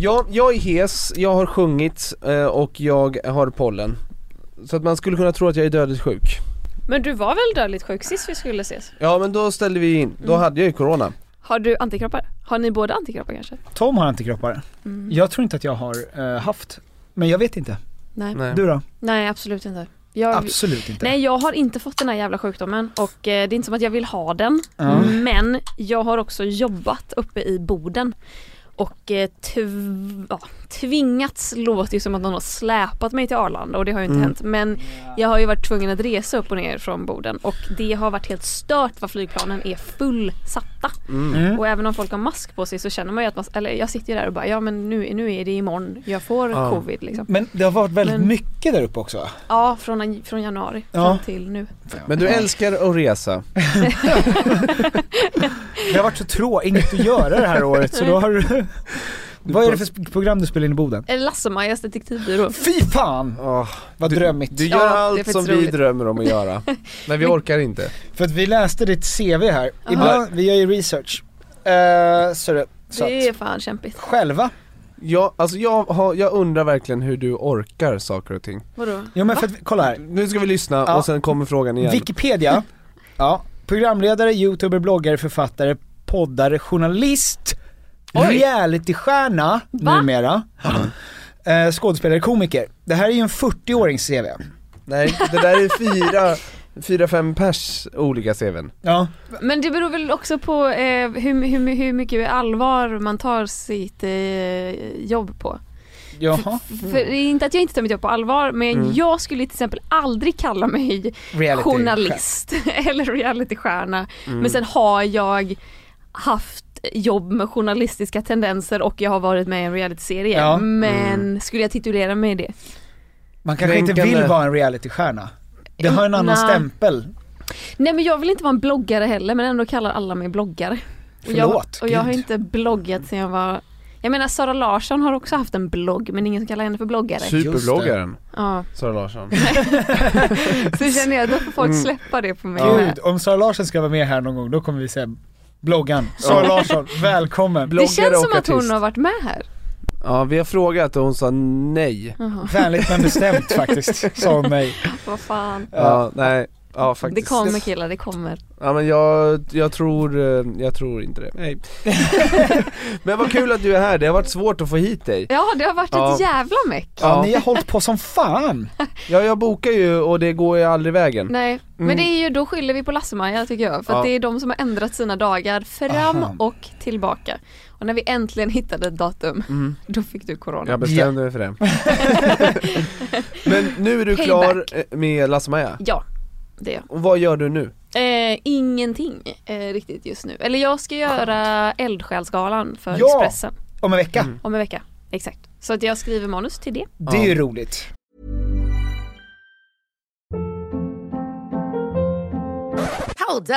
Ja, jag är hes, jag har sjungit eh, och jag har pollen. Så att man skulle kunna tro att jag är dödligt sjuk. Men du var väl dödligt sjuk sist vi skulle ses? Ja men då ställde vi in, då Mm. hade jag ju corona. Har du antikroppar? Har ni båda antikroppar kanske? Tom har antikroppar. Mm. Jag tror inte att jag har eh, haft. Men jag vet inte. Nej. Nej. Du då? Nej absolut inte. Jag, Absolut inte. Nej jag har inte fått den här jävla sjukdomen och eh, det är inte som att jag vill ha den. Ja. Men jag har också jobbat uppe i Boden. Och eh, tv- ja, tvingats låter ju som att någon har släpat mig till Arlanda och det har ju inte Mm. hänt. Men jag har ju varit tvungen att resa upp och ner från Boden och det har varit helt stört vad flygplanen är fullsatta. Mm. Och även om folk har mask på sig så känner man ju att man, eller jag sitter ju där och bara ja men nu, nu är det imorgon jag får Ja. covid liksom. Men det har varit väldigt Men- mycket där uppe också va? Ja från, från januari Ja. fram till nu. Men du älskar att resa. Det har varit så tråkigt, inget att göra det här året så då har du Vad är det för program du spelar in i Boden? Lasse-Majas detektivbyrå. Fy fan! Åh, Vad du, drömmigt. Du gör Ja, allt som vi roligt. drömmer om att göra. Men vi orkar inte. För att vi läste ditt CV här, ibland, vi gör ju research. Uh, så det, så Det är fan kämpigt. själva? Jag, alltså jag, har, jag undrar verkligen hur du orkar saker och ting. Vadå? Jo men för att, kolla här. Nu ska vi lyssna Ja. och sen kommer frågan igen. Wikipedia, ja, programledare, youtuber, bloggare, författare, poddare, journalist. Realitystjärna numera, eh, skådespelare, komiker. Det här är ju en 40-årings CV. Nej, det där är fyra, fyra, fem pers olika CVn. Ja. Men det beror väl också på eh, hur, hur, hur mycket allvar man tar sitt eh, jobb på. Jaha. För det är inte att jag inte tar mitt jobb på allvar men Mm. jag skulle till exempel aldrig kalla mig Reality. journalist eller realitystjärna. Mm. Men sen har jag haft jobb med journalistiska tendenser och jag har varit med i en realityserie. Ja. Men Mm. skulle jag titulera mig det? Man kanske inte vill vara en realitystjärna. Det har en annan Nej. stämpel. Nej men jag vill inte vara en bloggare heller men ändå kallar alla mig bloggare. Och jag, Förlåt, och jag har inte bloggat sen jag var jag menar Sara Larsson har också haft en blogg men ingen som kallar henne för bloggare. Superbloggaren, Ja. Sara Larsson. Så känner jag, då får folk Mm. släppa det på mig. Gud, om Sara Larsson ska vara med här någon gång, då kommer vi säga bloggan. Sara. Larsson, välkommen. Det känns som att hon har varit med här. Ja, vi har frågat och hon sa nej. Vänligt men bestämt faktiskt, sa hon mig. vad fan. Ja, nej. Ja Det faktiskt. kommer killar, det kommer. Ja men jag, jag tror, eh, jag tror inte det. Nej. men vad kul att du är här, det har varit svårt att få hit dig. Ja det har varit Ja. ett jävla meck. Ja, Ja. ni har hållit på som fan. Ja jag bokar ju och det går ju aldrig vägen. Nej, men Mm. det är ju, då skyller vi på Lasse-Maja tycker jag. För Ja. att det är de som har ändrat sina dagar fram Aha. och tillbaka. Och när vi äntligen hittade ett datum, Mm. då fick du corona. Jag bestämde mig för det. men nu är du Payback. klar eh, med Lasse-Maja. Ja, det. Och vad gör du nu? Eh, ingenting eh, riktigt just nu. Eller jag ska göra Eldsjälsgalan för Ja. Expressen Om en vecka. Mm. om en vecka. Exakt. Så att jag skriver manus till det. Det är ju roligt. Hold up.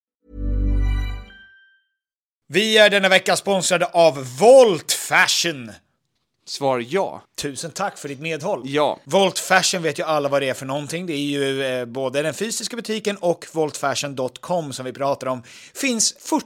Vi är denna vecka sponsrade av Volt Fashion. Svar ja. Tusen tack för ditt medhåll. Ja. Volt Fashion vet ju alla vad det är för någonting. Det är ju eh, både den fysiska butiken och voltfashion.com som vi pratar om. Finns 40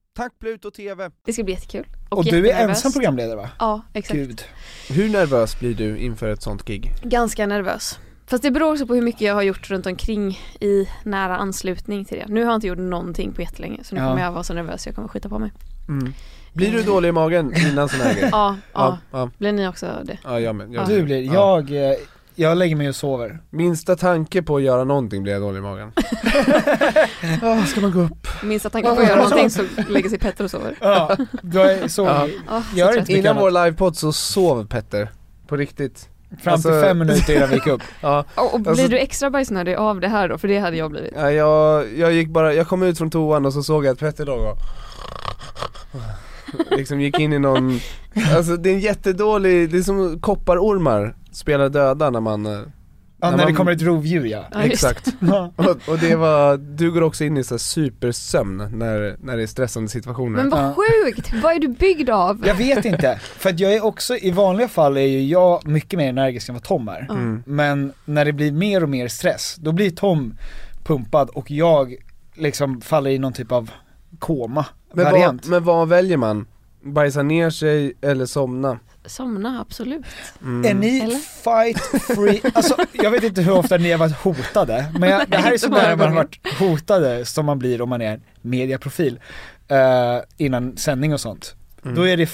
Tack Pluto TV! Det ska bli jättekul. Och, du är ensam programledare va? Ja, exakt. Gud. Hur nervös blir du inför ett sånt gig? Ganska nervös. Fast det beror också på hur mycket jag har gjort runt omkring i nära anslutning till det. Nu har jag inte gjort någonting på jättelänge så nu Ja. kommer jag vara så nervös jag kommer skita på mig. Mm. Blir du dålig i magen innan sån här grej? Ja, ja. ja, Blir ni också det? ja, jag med. Jag, Du blir, ja. jag, eh, jag lägger mig och sover. Minsta tanke på att göra någonting blir jag dålig i magen. ah, ska man gå upp? Minsta tanken på att göra någonting så lägger sig Petter och sover. Ja, du är så, Ja. Gör så inte trött. mycket Innan vår livepodd så sov Petter. På riktigt. fram Alltså- till fem minuter innan vi gick upp. Ja, Och, och blir Alltså- du extra bajsnödig av det här då? För det hade jag blivit. ja, jag, jag gick bara, jag kom ut från toan och så såg jag att Petter låg och liksom gick in i någon, alltså det är en jättedålig, det är som kopparormar spelar döda när man eh, Ja, När när det man- kommer ett rovdjur ja. Ja, det. Exakt. Ja. Och, och det var, du går också in i så här supersömn när, när det är stressande situationer Men vad sjukt! Vad är du byggd av? Jag vet inte, för att jag är också, i vanliga fall är ju jag mycket mer energisk än vad Tom är. mm. Men när det blir mer och mer stress, då blir Tom pumpad och jag liksom faller i någon typ av koma men, variant. vad, men vad väljer man? Bajsa ner sig eller somna? Somna, absolut. Mm. Är ni Eller? fight free, alltså jag vet inte hur ofta ni har varit hotade, men jag, det här är så nära man har varit hotade som man blir om man är mediaprofil eh, innan sändning och sånt. Mm. Då är det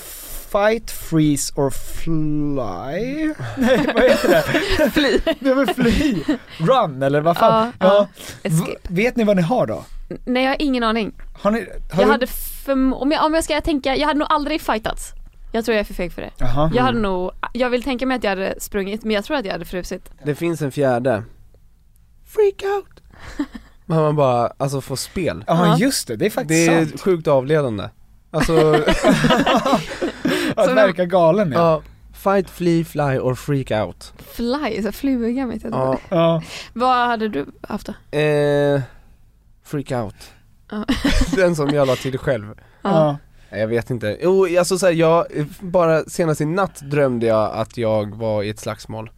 fight, freeze or fly? Nej vad heter det? Fly. Är väl fly? Run eller vad fan? Ja, ja. Vet ni vad ni har då? Nej jag har ingen aning. Har ni, har Jag du- hade förm- om, jag, om jag ska tänka, jag hade nog aldrig fightats. Jag tror jag är för feg för det. Jaha. Jag hade nog, jag vill tänka mig att jag hade sprungit men jag tror att jag hade frusit. Det finns en fjärde Freak out! Men man bara, alltså får spel Ja just det, det är faktiskt Det är sant. sjukt avledande Alltså, Att Så- verka galen ja. ja, fight, flee, fly or freak out. Fly, så fluga vet jag Ja, inte. ja. Vad hade du haft då? eh, freak out. Ja. Den som jag la till själv. ja. Nej, Jag vet inte. Jo, alltså så här, jag, bara senast i natt drömde jag att jag var i ett slagsmål.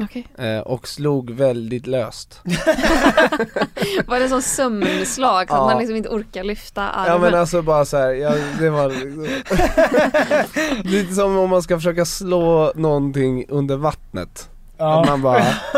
Okej. Eh, och slog väldigt löst. Var det som sömnslag så att Ja. man liksom inte orkar lyfta Ja armen? men alltså bara så här, ja, det var liksom Lite som om man ska försöka slå någonting under vattnet. Att ja. man bara,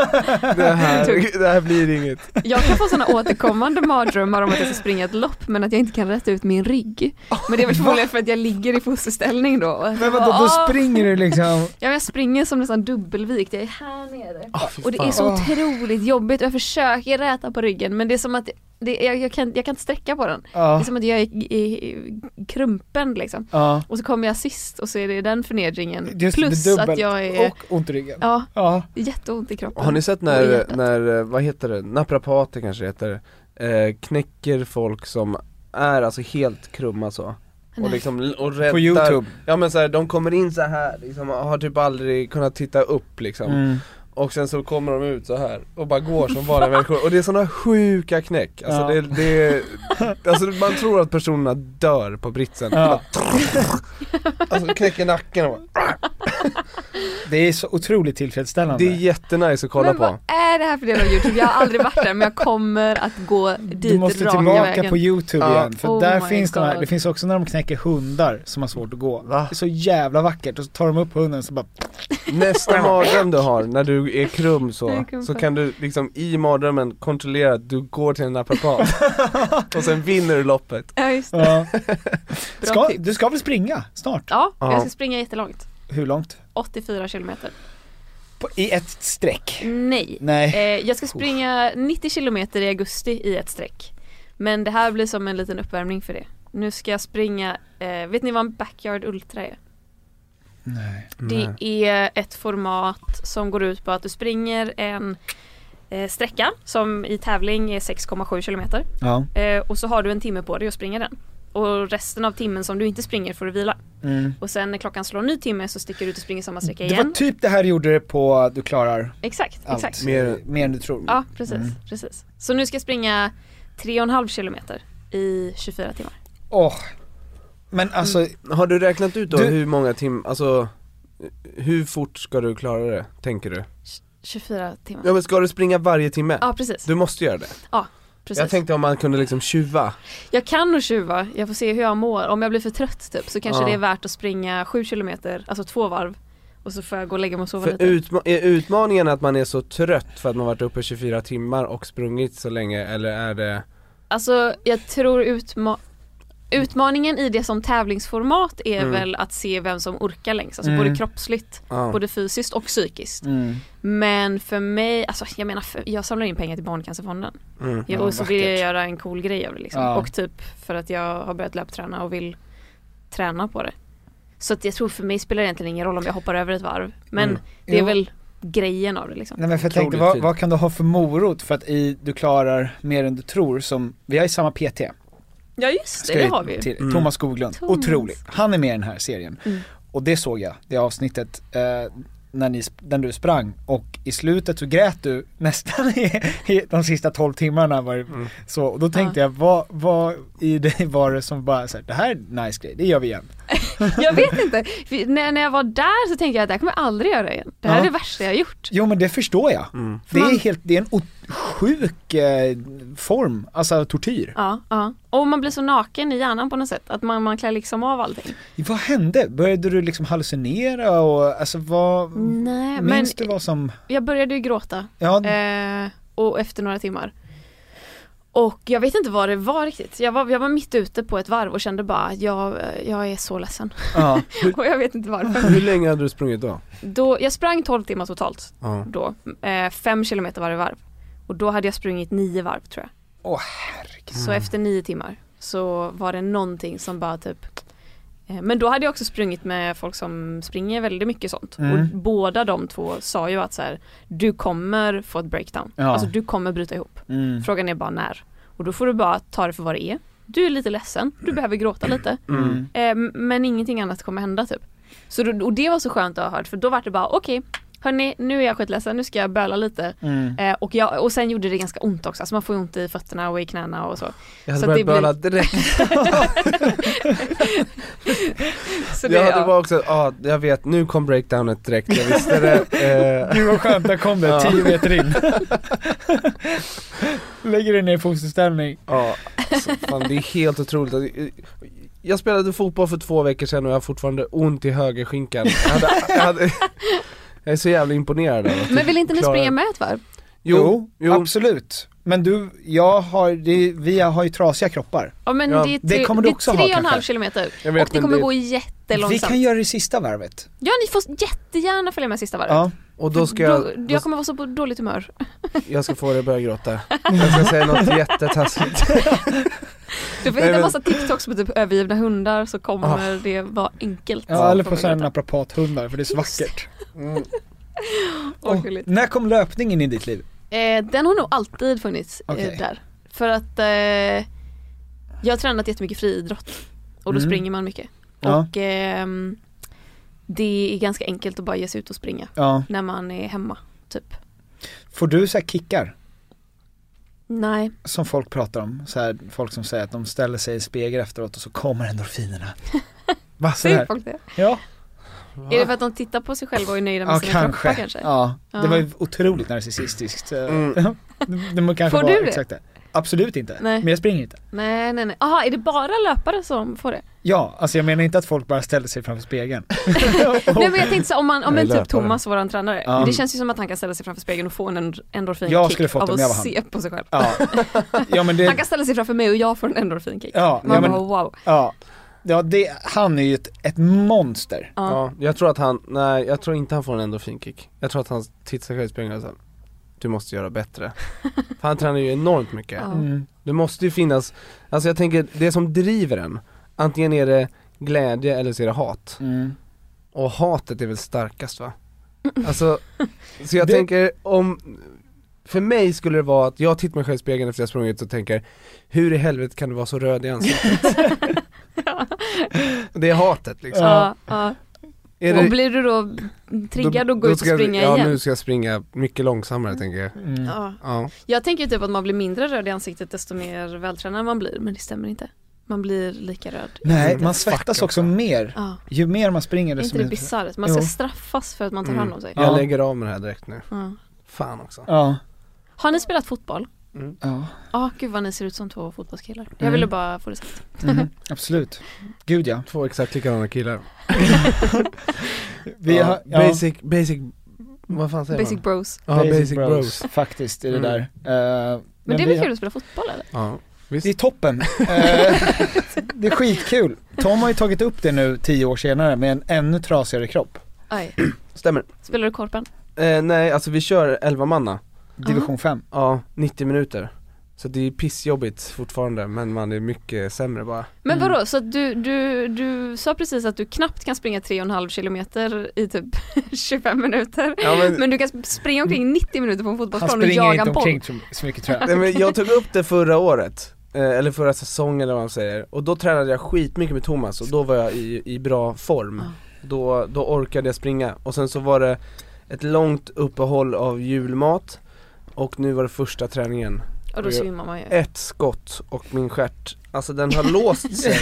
det här, det här blir inget. Jag kan få sådana återkommande mardrömmar om att jag ska springa ett lopp men att jag inte kan rätta ut min rygg. Men det är väl förmodligen för att jag ligger i fosterställning då. Att Men vadå, då springer du liksom Ja jag springer som nästan dubbelvikt, jag är här nere. Fy Och det är så otroligt jobbigt och jag försöker räta på ryggen men det är som att det, jag, jag, kan, jag kan inte sträcka på den. Det är Ja, som att jag är, är krumpen liksom. ja. Och så kommer jag sist och så är det den förnedringen. Just det, Plus dubbelt. att jag är, Och ont i ryggen. ja, Ja. jätteont i kroppen. Har ni sett när, när, eh, vad heter det, naprapater kanske heter det, eh, knäcker folk som är alltså helt krumma så. Och Nej. liksom, och räddar, På youtube. Ja men så här, de kommer in så här liksom, har typ aldrig kunnat titta upp liksom. Mm. Och sen så kommer de ut så här och bara går som vanliga människor och det är sådana sjuka knäck, alltså Ja. det, det är, alltså man tror att personerna dör på britsen Ja. Alltså knäcker nacken och bara, Det är så otroligt tillfredsställande. Det är jättenice att kolla men vad på är det här för del av Youtube? Jag har aldrig varit där men jag kommer att gå dit du måste tillbaka vägen. på youtube Ja. igen, för Oh där finns de här, det finns också när de knäcker hundar som har svårt att gå. Va? Det är så jävla vackert och så tar de upp hunden så bara Nästa mardröm du har när du är krum så, är krum så kan du liksom i mardrömmen kontrollera att du går till en naprapat och sen vinner du loppet Ja just det. ska. Du ska väl springa snart? Ja, Ja. jag ska springa jättelångt. Hur långt? 84 kilometer. På, I ett streck? Nej. Nej. Eh, jag ska springa 90 kilometer i augusti i ett streck. Men det här blir som en liten uppvärmning för det. Nu ska jag springa, eh, vet ni vad en backyard ultra är? Nej. Det är ett format som går ut på att du springer en eh, sträcka som i tävling är 6,7 kilometer. Ja. Eh, och så har du en timme på dig att springa den. Och resten av timmen som du inte springer får du vila. Mm. Och sen när klockan slår en ny timme så sticker du ut och springer samma sträcka Det igen. var typ det här du gjorde på Du klarar Exakt, allt. exakt. Mer- Mer än du tror. Ja precis, Mm. precis. Så nu ska jag springa 3,5 kilometer i 24 timmar. Åh. Men alltså, Har du räknat ut då Du- hur många timmar, alltså hur fort ska du klara det, tänker du? 24 timmar. Ja men ska du springa varje timme? Ja precis, Du måste göra det. precis. Jag tänkte om man kunde liksom tjuva Jag kan nog tjuva, jag får se hur jag mår. Om jag blir för trött typ så kanske Ja. det är värt att springa 7 kilometer, alltså två varv. Och så får jag gå och lägga mig och sova För lite. utma- är utmaningen att man är så trött för att man varit uppe 24 timmar och sprungit så länge eller är det Alltså jag tror utma- Utmaningen i det som tävlingsformat är Mm. väl att se vem som orkar längst, alltså Mm. både kroppsligt, Ja. både fysiskt och psykiskt. mm. Men för mig, alltså jag menar, för, jag samlar in pengar till Barncancerfonden. Mm. Ja, Ja, och så vill jag göra en cool grej av det liksom. Ja. Och typ för att jag har börjat löpträna och vill träna på det. Så att jag tror för mig spelar det egentligen ingen roll om jag hoppar över ett varv. Men Mm. det är Jo. väl grejen av det liksom. Nej men för jag tänkte, vad, vad kan du ha för morot för att i Du klarar mer än du tror som, vi har ju samma PT Ja just det, det har vi till, Mm. Thomas Skoglund, Thomas. otroligt. Han är med i den här serien. Mm. Och det såg jag, det avsnittet, eh, när, ni, när du sprang och i slutet så grät du nästan i, i de sista 12 timmarna var det Mm. så, och då tänkte jag, vad, vad i dig var det som bara så här, det här är en nice grej, det gör vi igen. Jag vet inte, För när, när jag var där så tänkte jag att det här kommer jag aldrig göra igen. Det här Ja. är det värsta jag har gjort. Jo men det förstår jag. Mm. Det är helt, det är en sjuk eh, form, alltså tortyr. Ja, ja. Och man blir så naken i hjärnan på något sätt, att man, man klär liksom av allting. Vad hände? Började du liksom hallucinera och alltså vad, Nej, men minns du vad som, jag började ju gråta ja, Eh, och efter några timmar. Och jag vet inte vad det var riktigt. Jag var, jag var mitt ute på ett varv och kände bara jag, jag är så ledsen. ja. och jag vet inte varför. Hur länge hade du sprungit då? Då, jag sprang 12 timmar totalt Ja. då. Eh, fem kilometer varje varv. Och då hade jag sprungit nio varv tror jag. Åh herregud. Så efter nio timmar så var det någonting som bara typ eh, men då hade jag också sprungit med folk som springer väldigt mycket sånt. Mm. Och båda de två sa ju att så här, du kommer få ett breakdown. Ja. Alltså du kommer bryta ihop. Mm. Frågan är bara när. Och då får du bara ta det för vad det är. du är lite ledsen, du behöver gråta lite. Mm. Eh, men ingenting annat kommer hända typ. Så då, och det var så skönt att ha hört för då var det bara okej, hörni nu är jag skitledsen, nu ska jag böla lite. Mm. Eh, och, jag, och sen gjorde det ganska ont också, alltså man får ont i fötterna och i knäna och så. Jag Så hade att börjat det blir- böla direkt. så det, Jag hade ja. bara också, ja jag vet, nu kom breakdownet direkt, jag visste det. Eh, Gud vad skönt, där kom det, Ja. 10 meter in. Lägger dig ner i fosterställning. Ja, alltså, fan det är helt otroligt. Jag spelade fotboll för två veckor sedan och jag har fortfarande ont i högerskinkan. Jag, hade, jag, hade, jag är så jävla imponerad av att Men vill inte ni klara- springa med ett varv? Jo, jo, absolut. Men du, jag har, det, vi har ju trasiga kroppar. Ja men Ja, det är det tre, kommer du det är tre och en halv kilometer. Jag vet, och det kommer det- gå Vi jättelångsamt. kan göra det sista varvet. Ja ni får jättegärna följa med sista varvet. Ja. Och då ska jag, Då, jag kommer vara så på dåligt humör. jag ska få dig att börja gråta. Jag ska säga något jättetaskigt. Du får hitta en massa TikToks på typ övergivna hundar så kommer det vara enkelt. Ja, eller på sådana naprapathundar för det är så vackert. Mm. Gulligt. när kom löpningen in i ditt liv? Eh, den har nog alltid funnits Okej. eh, där. För att eh, jag har tränat jättemycket friidrott och då Mm. springer man mycket. Ja. Och ehm, det är ganska enkelt att bara ge sig ut och springa Ja. när man är hemma, typ. Får du så här kickar? Nej, Som folk pratar om, så här, folk som säger att de ställer sig i spegel efteråt och så kommer endorfinerna. Va? säger Sådär. folk det? Ja, Är det för att de tittar på sig själva och är nöjda med ja sina kanske. kroppar kanske? Ja, det Ja. var ju otroligt narcissistiskt. Mm. det, det kanske Får du det? Exakt det. Absolut inte, Nej. men jag springer inte. Nej, nej, nej. Jaha, är det bara löpare som får det? Ja, alltså jag menar inte att folk bara ställer sig framför spegeln. Nej men jag tänkte så om man, om en typ. Thomas, våran tränare, Ja. det känns ju som att han kan ställa sig framför spegeln och få en end- endorfinkick Jag skulle fått av jag var att han. se på sig själv. Ja, ja men det, Han kan ställa sig framför mig och jag får en endorfinkick. ja, Man ja, men, bara wow. ja. Ja, det, han är ju ett, ett monster. Ja. Ja, jag tror att han, nej jag tror inte han får en endorfinkick. Jag tror att han tittar sig själv i spegeln och säger du måste göra bättre. För han tränar ju enormt mycket. Mm. Det måste ju finnas, alltså jag tänker det som driver en, antingen är det glädje eller så är det hat. Mm. Och hatet är väl starkast va? Alltså, så jag Det- tänker om, för mig skulle det vara att jag tittar mig själv i spegeln efter jag sprungit och tänker Hur i helvete kan du vara så röd i ansiktet? det är hatet liksom. Ja, ja. Är Och det, blir du då triggad att gå ut och springa ja, igen? nu ska jag springa mycket långsammare tänker jag. Mm. Ja. Ja. Jag tänker typ att man blir mindre röd i ansiktet desto mer vältränad man blir, men det stämmer inte. Man blir lika röd. Nej, Mm. man svettas också mer. Ja. Ju mer man springer desto inte det mer... bisarrt? Man ska Jo. straffas för att man tar Mm. hand om sig. Jag Ja. lägger av med det här direkt nu. Ja. Fan också. Ja. Har ni spelat fotboll? Ja, Ja, gud vad ni ser ut som två fotbollskillar. Jag Mm. ville bara få det sagt. mhm, absolut. Gud ja. Två exakt likadana killar. Vi ja, har, ja, Basic, basic, vad fan säger Basic man? bros. Ja, basic, bros. Faktiskt, är det Mm. där. Eh, Men det är väl har- kul att spela fotboll eller? Ja, visst. Det är toppen. Eh, det är skitkul. Tom har ju tagit upp det nu tio år senare med en ännu trasigare kropp. Aj. Stämmer. Spelar du korpen? Eh, nej, alltså vi kör 11 manna. Division 5. Ja, 90 minuter. Så det är pissjobbigt fortfarande men man är mycket sämre bara. Men Mm. vadå, så att du, du, du sa precis att du knappt kan springa 3,5 kilometer i typ 25 minuter. Ja, men, Men du kan springa omkring 90 minuter på en Han fotbollsplan och springer jaga inte en boll. omkring så, mycket tror jag. nej, men jag tog upp det förra året. Eh, eller förra säsongen eller vad man säger. Och då tränade jag skitmycket med Thomas och då var jag i, i bra form. Ja. Då, då orkade jag springa. Och sen så var det ett långt uppehåll av julmat. Och nu var det första träningen. Och då svimmar man ju. Ett skott och min stjärt, alltså den har låst sig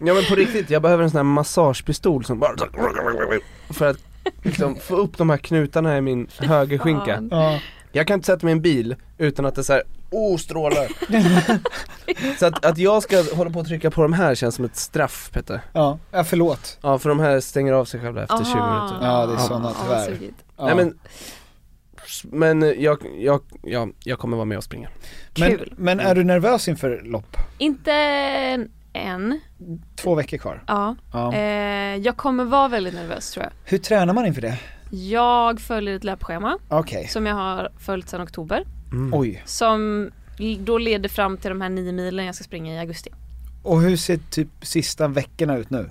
Ja men på riktigt, jag behöver en sån här massagepistol som bara För att liksom få upp de här knutarna i min högerskinka. Ja. Jag kan inte sätta mig i en bil utan att det så här, oh strålar Så att, att jag ska hålla på och trycka på de här känns som ett straff Petter Ja, ja förlåt. Ja för de här stänger av sig själva efter 20 Aha. minuter Ja, det är sådana Ja, tyvärr. Ja. Nej men Men jag, jag, ja, jag kommer vara med och springa men, Kul. men är du nervös inför lopp? Inte än, Två veckor kvar. ja. Ja. Eh, jag kommer vara väldigt nervös tror jag. Hur tränar man inför det? Jag följer ett löpschema Okej, som jag har följt sedan oktober. mm. oj. Som då leder fram till de här nio milen jag ska springa i augusti. Och hur ser typ sista veckorna ut nu?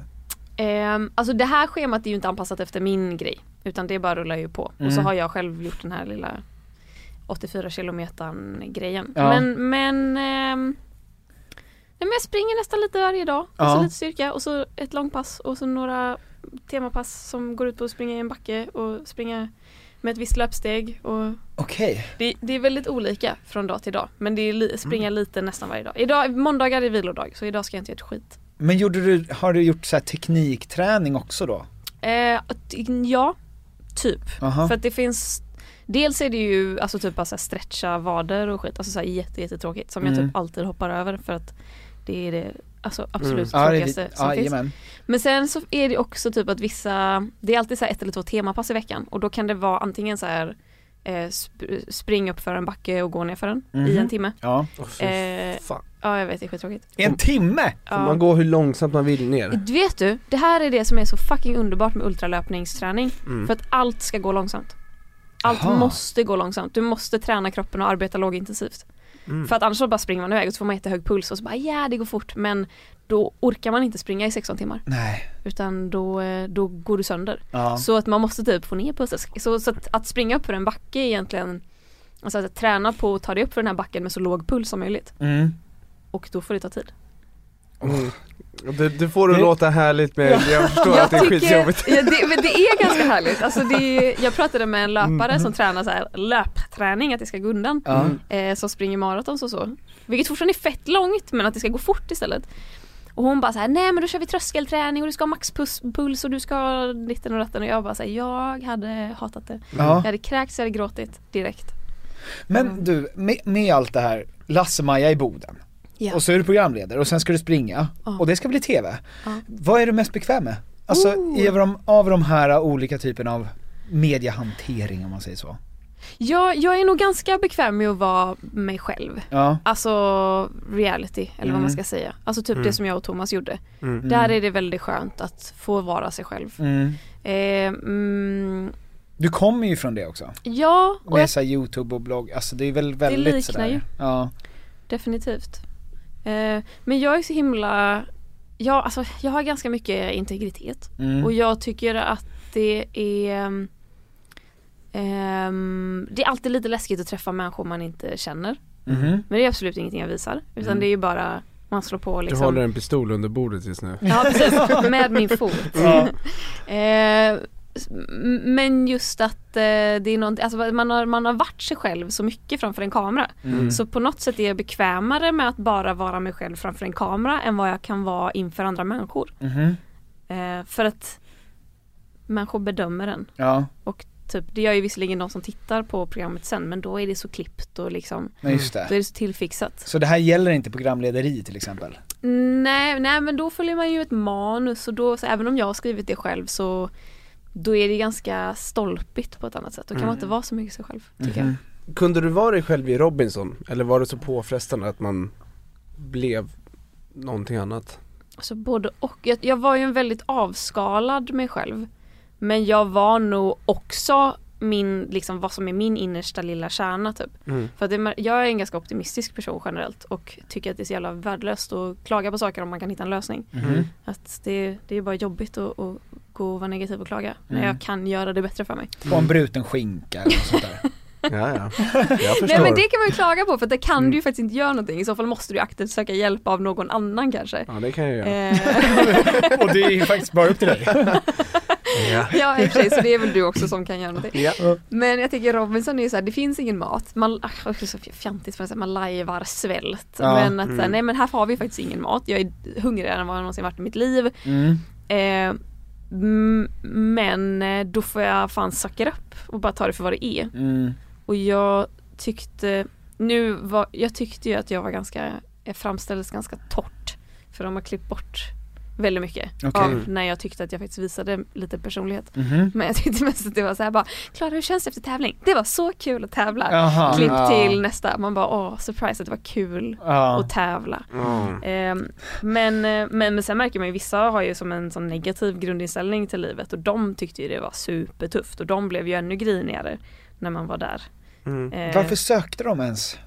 Ehm, alltså det här schemat är ju inte anpassat efter min grej. Utan det bara rullar ju på. Och så Mm. har jag själv gjort den här lilla 84 kilometern grejen. Ja. Men, men ehm, men jag springer nästan lite varje dag. Och Ja. så lite styrka och så ett långpass och så några temapass som går ut på att springa i en backe och springa med ett visst löpsteg. Och Okej. det, det är väldigt olika från dag till dag. Men det är li, springa lite nästan varje dag. Idag, måndagar är vilodag så idag ska jag inte göra ett skit. Men gjorde du, har du gjort så här teknikträning också då? Eh, ja, typ. Aha. För att det finns Dels är det ju alltså typ här stretcha vader och skit, alltså så här jätte, jättetråkigt som jag Mm. typ alltid hoppar över för att det är det alltså absolut Ja, det är tråkigaste lite- som ja, finns. jajamän. Men sen så är det också typ att vissa, det är alltid så här ett eller två temapass i veckan och då kan det vara antingen så här eh, sp- spring upp för en backe och gå ner för den i Mhm. en timme. Ja. Eh, fan. ja jag vet, det är skittråkigt. En timme? Får Ja. man gå hur långsamt man vill ner? Vet du, det här är det som är så fucking underbart med ultralöpningsträning. Mm. För att allt ska gå långsamt. Allt Aha. måste gå långsamt. Du måste träna kroppen och arbeta lågintensivt. Mm. För att annars så bara springer man iväg och så får man jättehög puls och så bara ja det går fort men då orkar man inte springa i 16 timmar. Nej. Utan då, eh, då går du sönder. Ja. Så att man måste typ få ner pulsen. Så, så att, att springa upp för en backe är egentligen Alltså att träna på att ta dig upp för den här backen med så låg puls som möjligt. Mm. Och då får det ta tid. Mm. Det, det får du Det- låta härligt med, jag förstår att det är skitjobbigt. ja, det, men det är ganska härligt. Alltså det är, jag pratade med en löpare Mm. som tränar så här löpträning, att det ska gå undan. Ja. Eh, som springer maratons och så. Vilket fortfarande är fett långt men att det ska gå fort istället. Och hon bara så här, nej men då kör vi tröskelträning och du ska ha maxpuls och du ska ha ditten och datten och jag bara säger jag hade hatat det. Ja. Jag hade kräkts, jag hade gråtit direkt. Men du, med, med allt det här, Lasse-Maja i Boden. Ja. Och så är du programledare och sen ska du springa. Ja. Och det ska bli TV. Ja. Vad är du mest bekväm med? Alltså Oh. av de, av de här olika typerna av mediehantering om man säger så. Jag, jag är nog ganska bekväm med att vara mig själv. Ja. Alltså reality eller vad Mm. man ska säga. Alltså typ det som jag och Thomas gjorde. Mm. Där är det väldigt skönt att få vara sig själv. Mm. Eh, mm, Du kommer ju från det också. ja, och Med jag, så här youtube och blogg, alltså det är väl väldigt liknar sådär. ju. Ja. definitivt. Eh, men jag är så himla, ja alltså jag har ganska mycket integritet. Mm. Och jag tycker att det är ehm, Det är alltid lite läskigt att träffa människor man inte känner. Mhm. Men det är absolut ingenting jag visar. Utan Mm. det är ju bara man slår på Du liksom. håller en pistol under bordet just nu. Ja precis, med min fot. Ja. m- men just att eh, det är något, alltså man har, man har varit sig själv så mycket framför en kamera. Mm. Så på något sätt är jag bekvämare med att bara vara mig själv framför en kamera än vad jag kan vara inför andra människor. Mhm. Eh, för att människor bedömer en. Ja, Och typ, det gör ju visserligen de som tittar på programmet sen men då är det så klippt och liksom, just då är det så tillfixat. Så det här gäller inte programlederi till exempel? Nej, nej men då följer man ju ett manus och då, så även om jag har skrivit det själv så då är det ganska stolpigt på ett annat sätt. Då kan man inte vara så mycket sig själv tycker Mhm. Kunde du vara dig själv i Robinson? Eller var det så påfrestande att man blev någonting annat? jag. Så både och. Jag, jag var ju en väldigt avskalad mig själv. Men jag var nog också min, liksom vad som är min innersta lilla kärna typ. Mm. För att det, jag är en ganska optimistisk person generellt och tycker att det är så jävla värdelöst att klaga på saker om man kan hitta en lösning. Mhm. Att det, det är bara jobbigt att, att och vara negativ och klaga när Mm. jag kan göra det bättre för mig. På en bruten skinka eller sånt där. Ja, ja. Jag förstår. Nej men det kan man ju klaga på för att det kan Mm. du ju faktiskt inte göra någonting. I så fall måste du aktivt söka hjälp av någon annan kanske. Ja, det kan jag göra. Eh, Och det är ju faktiskt bara upp till dig. Ja. ja i och för sig så det är väl du också som kan göra någonting. Ja. Men jag tycker Robinson är ju såhär, det finns ingen mat. Man, ah, det är så fjantigt för att säga, man lajvar svält. Ja. Men att Mm. nej men här har vi faktiskt ingen mat. Jag är hungrigare än vad jag någonsin varit i mitt liv. Mm. Eh, mm, men eh, då får jag fan sucka upp och bara ta det för vad det är. Mm. Och jag tyckte, nu var, jag tyckte ju att jag var ganska, jag framställdes ganska torrt. För de har klippt bort väldigt mycket Okej. av när jag tyckte att jag faktiskt visade lite personlighet. Mhm. Men jag tyckte mest att det var så här bara, Klara hur känns det efter tävling? Det var så kul att tävla. Jaha. Klipp ja. till nästa, man bara åh surprise att det var kul Ja. att tävla. Mm. Ehm, men, eh, men, men sen märker man ju vissa har ju som en sån negativ grundinställning till livet och de tyckte ju det var supertufft och de blev ju ännu grinigare när man var där. Mm. Eh, Varför sökte de ens?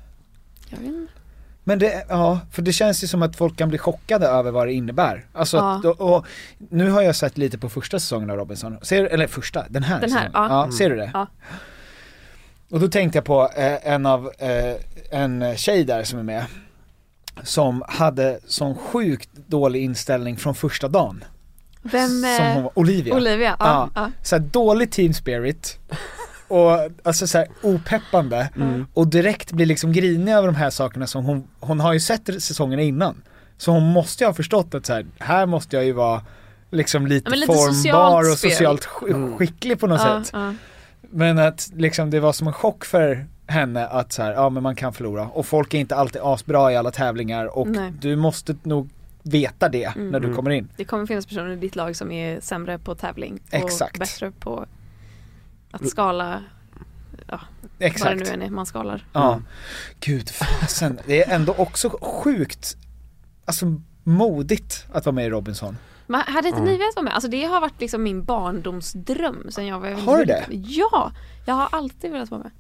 Jag vet inte. Men det, ja, för det känns ju som att folk kan bli chockade över vad det innebär. Alltså, Ja. att, och, och, nu har jag sett lite på första säsongen av Robinson, ser, eller första, den här Den här, säsongen. ja. ja. Ser du det? Ja. Och då tänkte jag på eh, en av, eh, en tjej där som är med, som hade sån sjukt dålig inställning från första dagen. Vem? Som eh, hon Olivia. Olivia, ja. ja. Så här, dålig team spirit och alltså så här, opeppande och direkt blir liksom grinig över de här sakerna som hon, hon har ju sett säsongerna innan. Så hon måste ju ha förstått att så här, här måste jag ju vara liksom lite, lite formbar socialt och socialt sk- skicklig på något Ja, sätt. ja. Men att liksom det var som en chock för henne att så här, ja men man kan förlora och folk är inte alltid asbra i alla tävlingar och Nej. du måste nog veta det Mm. när du Mm. kommer in. Det kommer finnas personer i ditt lag som är sämre på tävling och Exakt. bättre på att skala vad Exakt. det nu än är man skalar. Ja. Gud fasen, det är ändå också sjukt, alltså modigt att vara med i Robinson. Men hade inte ni velat vara med? Alltså det har varit liksom min barndomsdröm sen jag var Har du det? Ja! Jag har alltid velat vara med.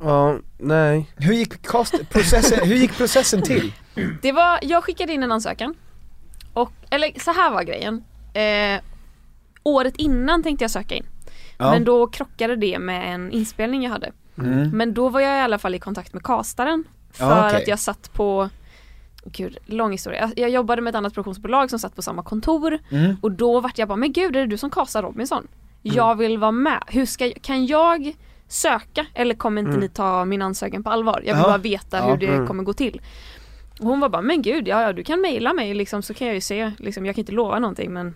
Ja, nej. Hur gick cast, processen, hur gick processen till? Det var, jag skickade in en ansökan och, eller så här var grejen. Eh, året innan tänkte jag söka in. Ja. Men då krockade det med en inspelning jag hade. Mm. Men då var jag i alla fall i kontakt med castaren. För Ja, okej. att jag satt på, gud lång historia. Jag, jobbade med ett annat produktionsbolag som satt på samma kontor. Mm. Och då vart jag bara, men gud är det du som castar Robinson? Jag vill vara med. Hur ska, jag- kan jag söka eller kommer inte ni ta min ansökan på allvar? Jag vill Ja. bara veta Ja. hur det Mm. kommer gå till. Och hon var bara, men gud ja, ja du kan mejla mig liksom så kan jag ju se, liksom, jag kan inte lova någonting men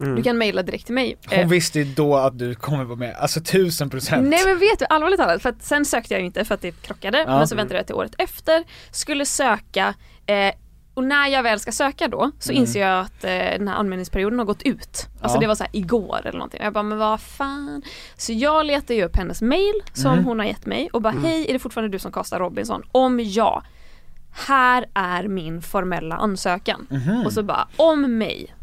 Mm. du kan mejla direkt till mig. Hon Eh, visste ju då att du kommer vara med, alltså tusen procent. Nej men vet du, allvarligt talat, för att sen sökte jag ju inte för att det krockade, Ja. men så väntade jag till året efter, skulle söka eh, och när jag väl ska söka då så Mm. inser jag att eh, den här anmälningsperioden har gått ut. Alltså Ja. det var så här igår eller någonting. Jag bara men vad fan. Så jag letar ju upp hennes mail som Mm. hon har gett mig och bara hej är det fortfarande du som kastar Robinson? Om ja, här är min formella ansökan. Mhm. Och så bara om mig.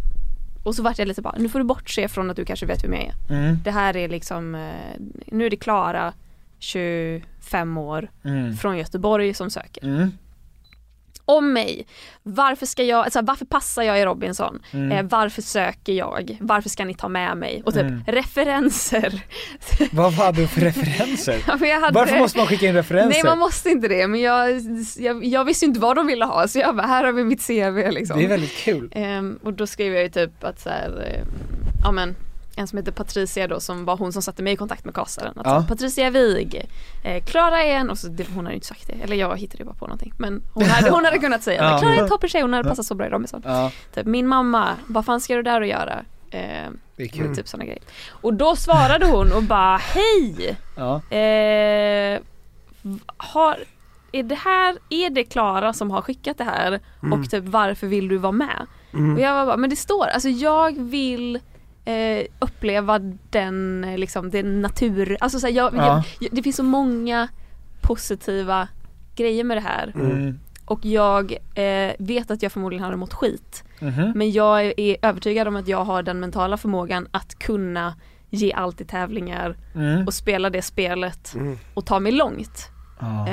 Och så vart jag lite bara, nu får du bortse från att du kanske vet vem jag är. Mm. Det här är liksom, eh, nu är det Klara, 25 år, Mm. från Göteborg som söker. Mm. Om mig, varför ska jag, alltså, varför passar jag i Robinson? Mm. Eh, varför söker jag? Varför ska ni ta med mig? Och typ Mm. referenser. Vad hade du för referenser? Ja, hade- Varför måste man skicka in referenser? Nej man måste inte det men jag, jag, jag visste inte vad de ville ha så jag bara, här har vi mitt CV liksom. Det är väldigt kul. Ehm, och då skrev jag ju typ att så här, eh, ja men en som heter Patricia då som var hon som satte mig i kontakt med castaren. Att Ja. så, Patricia Wig, eh, Klara är en och så, det, hon hade ju inte sagt det, eller jag hittade ju bara på någonting. Men hon hade, hon hade kunnat säga Ja. att Klara är en toppen tjej, hon hade passat så bra i Robinson. Ja, Typ, min mamma, vad fan ska du där och göra? Eh, det kul. Typ sådana grejer. Och då svarade hon och bara hej! Ja. Eh, har, är det här, är det Klara som har skickat det här och typ varför vill du vara med? Och jag var bara, men det står, alltså jag vill eh, uppleva den, eh, liksom den natur, alltså så här, jag, Ja. jag, det finns så många positiva grejer med det här Mm. och jag eh, vet att jag förmodligen hade mått skit Mhm. men jag är övertygad om att jag har den mentala förmågan att kunna ge allt i tävlingar Mm. och spela det spelet och ta mig långt. Ja.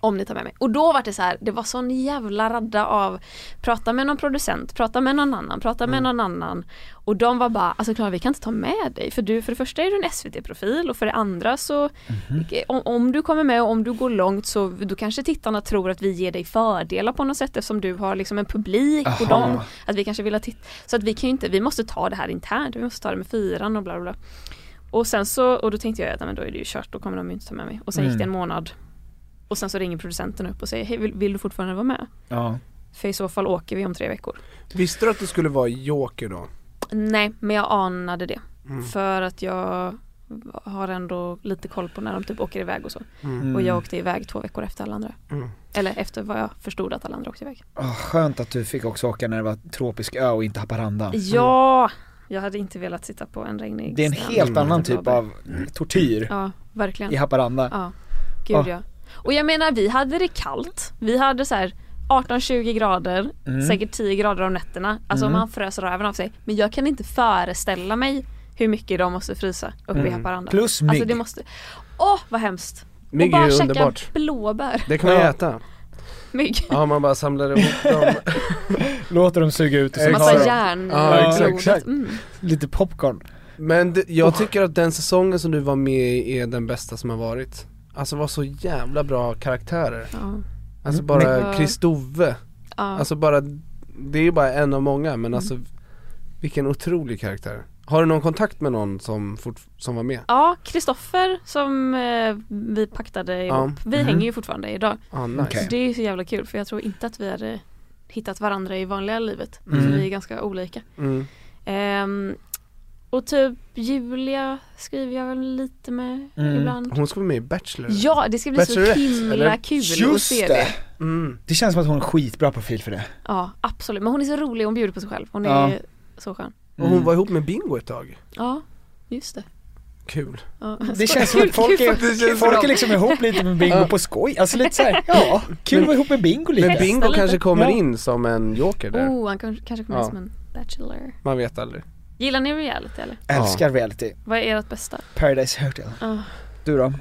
Om ni tar med mig. Och då var det så här, det var sån jävla radda av prata med någon producent, prata med någon annan, prata med någon annan. Och de var bara, alltså Klara vi kan inte ta med dig för du, för det första är du en SVT-profil och för det andra så om, om du kommer med och om du går långt så då kanske tittarna tror att vi ger dig fördelar på något sätt eftersom du har liksom en publik och Aha. de, att vi kanske vill ha titt Så att vi kan ju inte, vi måste ta det här internt, vi måste ta det med fyran och bla bla bla. Och sen så, och då tänkte jag att "Nej, men då är det ju kört, då kommer de inte ta med mig. Och sen gick det en månad och sen så ringer producenten upp och säger hej vill, vill du fortfarande vara med? Ja. För i så fall åker vi om tre veckor. Visste du att du skulle vara joker då? Nej men jag anade det. Mm. För att jag har ändå lite koll på när de typ åker iväg och så. Mm. Och jag åkte iväg två veckor efter alla andra. Mm. Eller efter vad jag förstod att alla andra åkte iväg. Ah, skönt att du fick också åka när det var tropisk ö och inte Haparanda. Ja! Jag hade inte velat sitta på en regnig Det är en helt annan blåbär. typ av tortyr Ja, verkligen. i Haparanda. Ja, gud Ah. ja. Och jag menar vi hade det kallt. Vi hade så här 18-20 grader, Mm. säkert 10 grader om nätterna. Alltså Mm. man frös röven av sig. Men jag kan inte föreställa mig hur mycket de måste frysa uppe i Mm. Haparanda. Plus mygg. Alltså det måste, åh vad hemskt. Mygg och bara är ju käka underbart. blåbär. Det kan man Ja. äta. Mygg. Ja man bara samlar ihop dem. Låter dem suga ut och så Massa järn Ja, i exakt, exakt. Mm. lite popcorn. Men det, jag tycker att den säsongen som du var med i är den bästa som har varit. Alltså var så jävla bra karaktärer. Ja. Alltså bara Men- Kristove, Ja. alltså bara, det är ju bara en av många men alltså vilken otrolig karaktär. Har du någon kontakt med någon som, fort, som var med? Ja, Kristoffer som eh, vi paktade ihop, Ja. vi Mhm. hänger ju fortfarande idag. Ah, nice. Så det är ju så jävla kul för jag tror inte att vi hade hittat varandra i vanliga livet. Mm. För vi är ganska olika. Mm. Ehm, och typ Julia skriver jag väl lite med Mm. ibland. Hon ska vara med i Bachelor Ja, det ska bli så himla eller? kul att Just se det! det. mm. Det känns som att hon har en skitbra profil för det. Ja, absolut. Men hon är så rolig, hon bjuder på sig själv. Hon är Ja. så skön. Och hon var ihop med Bingo ett tag Ja, just det. Kul Ja. Det känns som att folk Kul är, för- folk är liksom ihop lite med Bingo på skoj, alltså lite såhär, ja, kul att vara ihop med Bingo lite. Men Bingo kanske kommer Ja. in som en joker där, Oh, han kanske kommer Ja. in som en bachelor. man vet aldrig Gillar ni reality eller? Älskar reality. Vad är ert bästa? Paradise Hotel. Ah. Du då?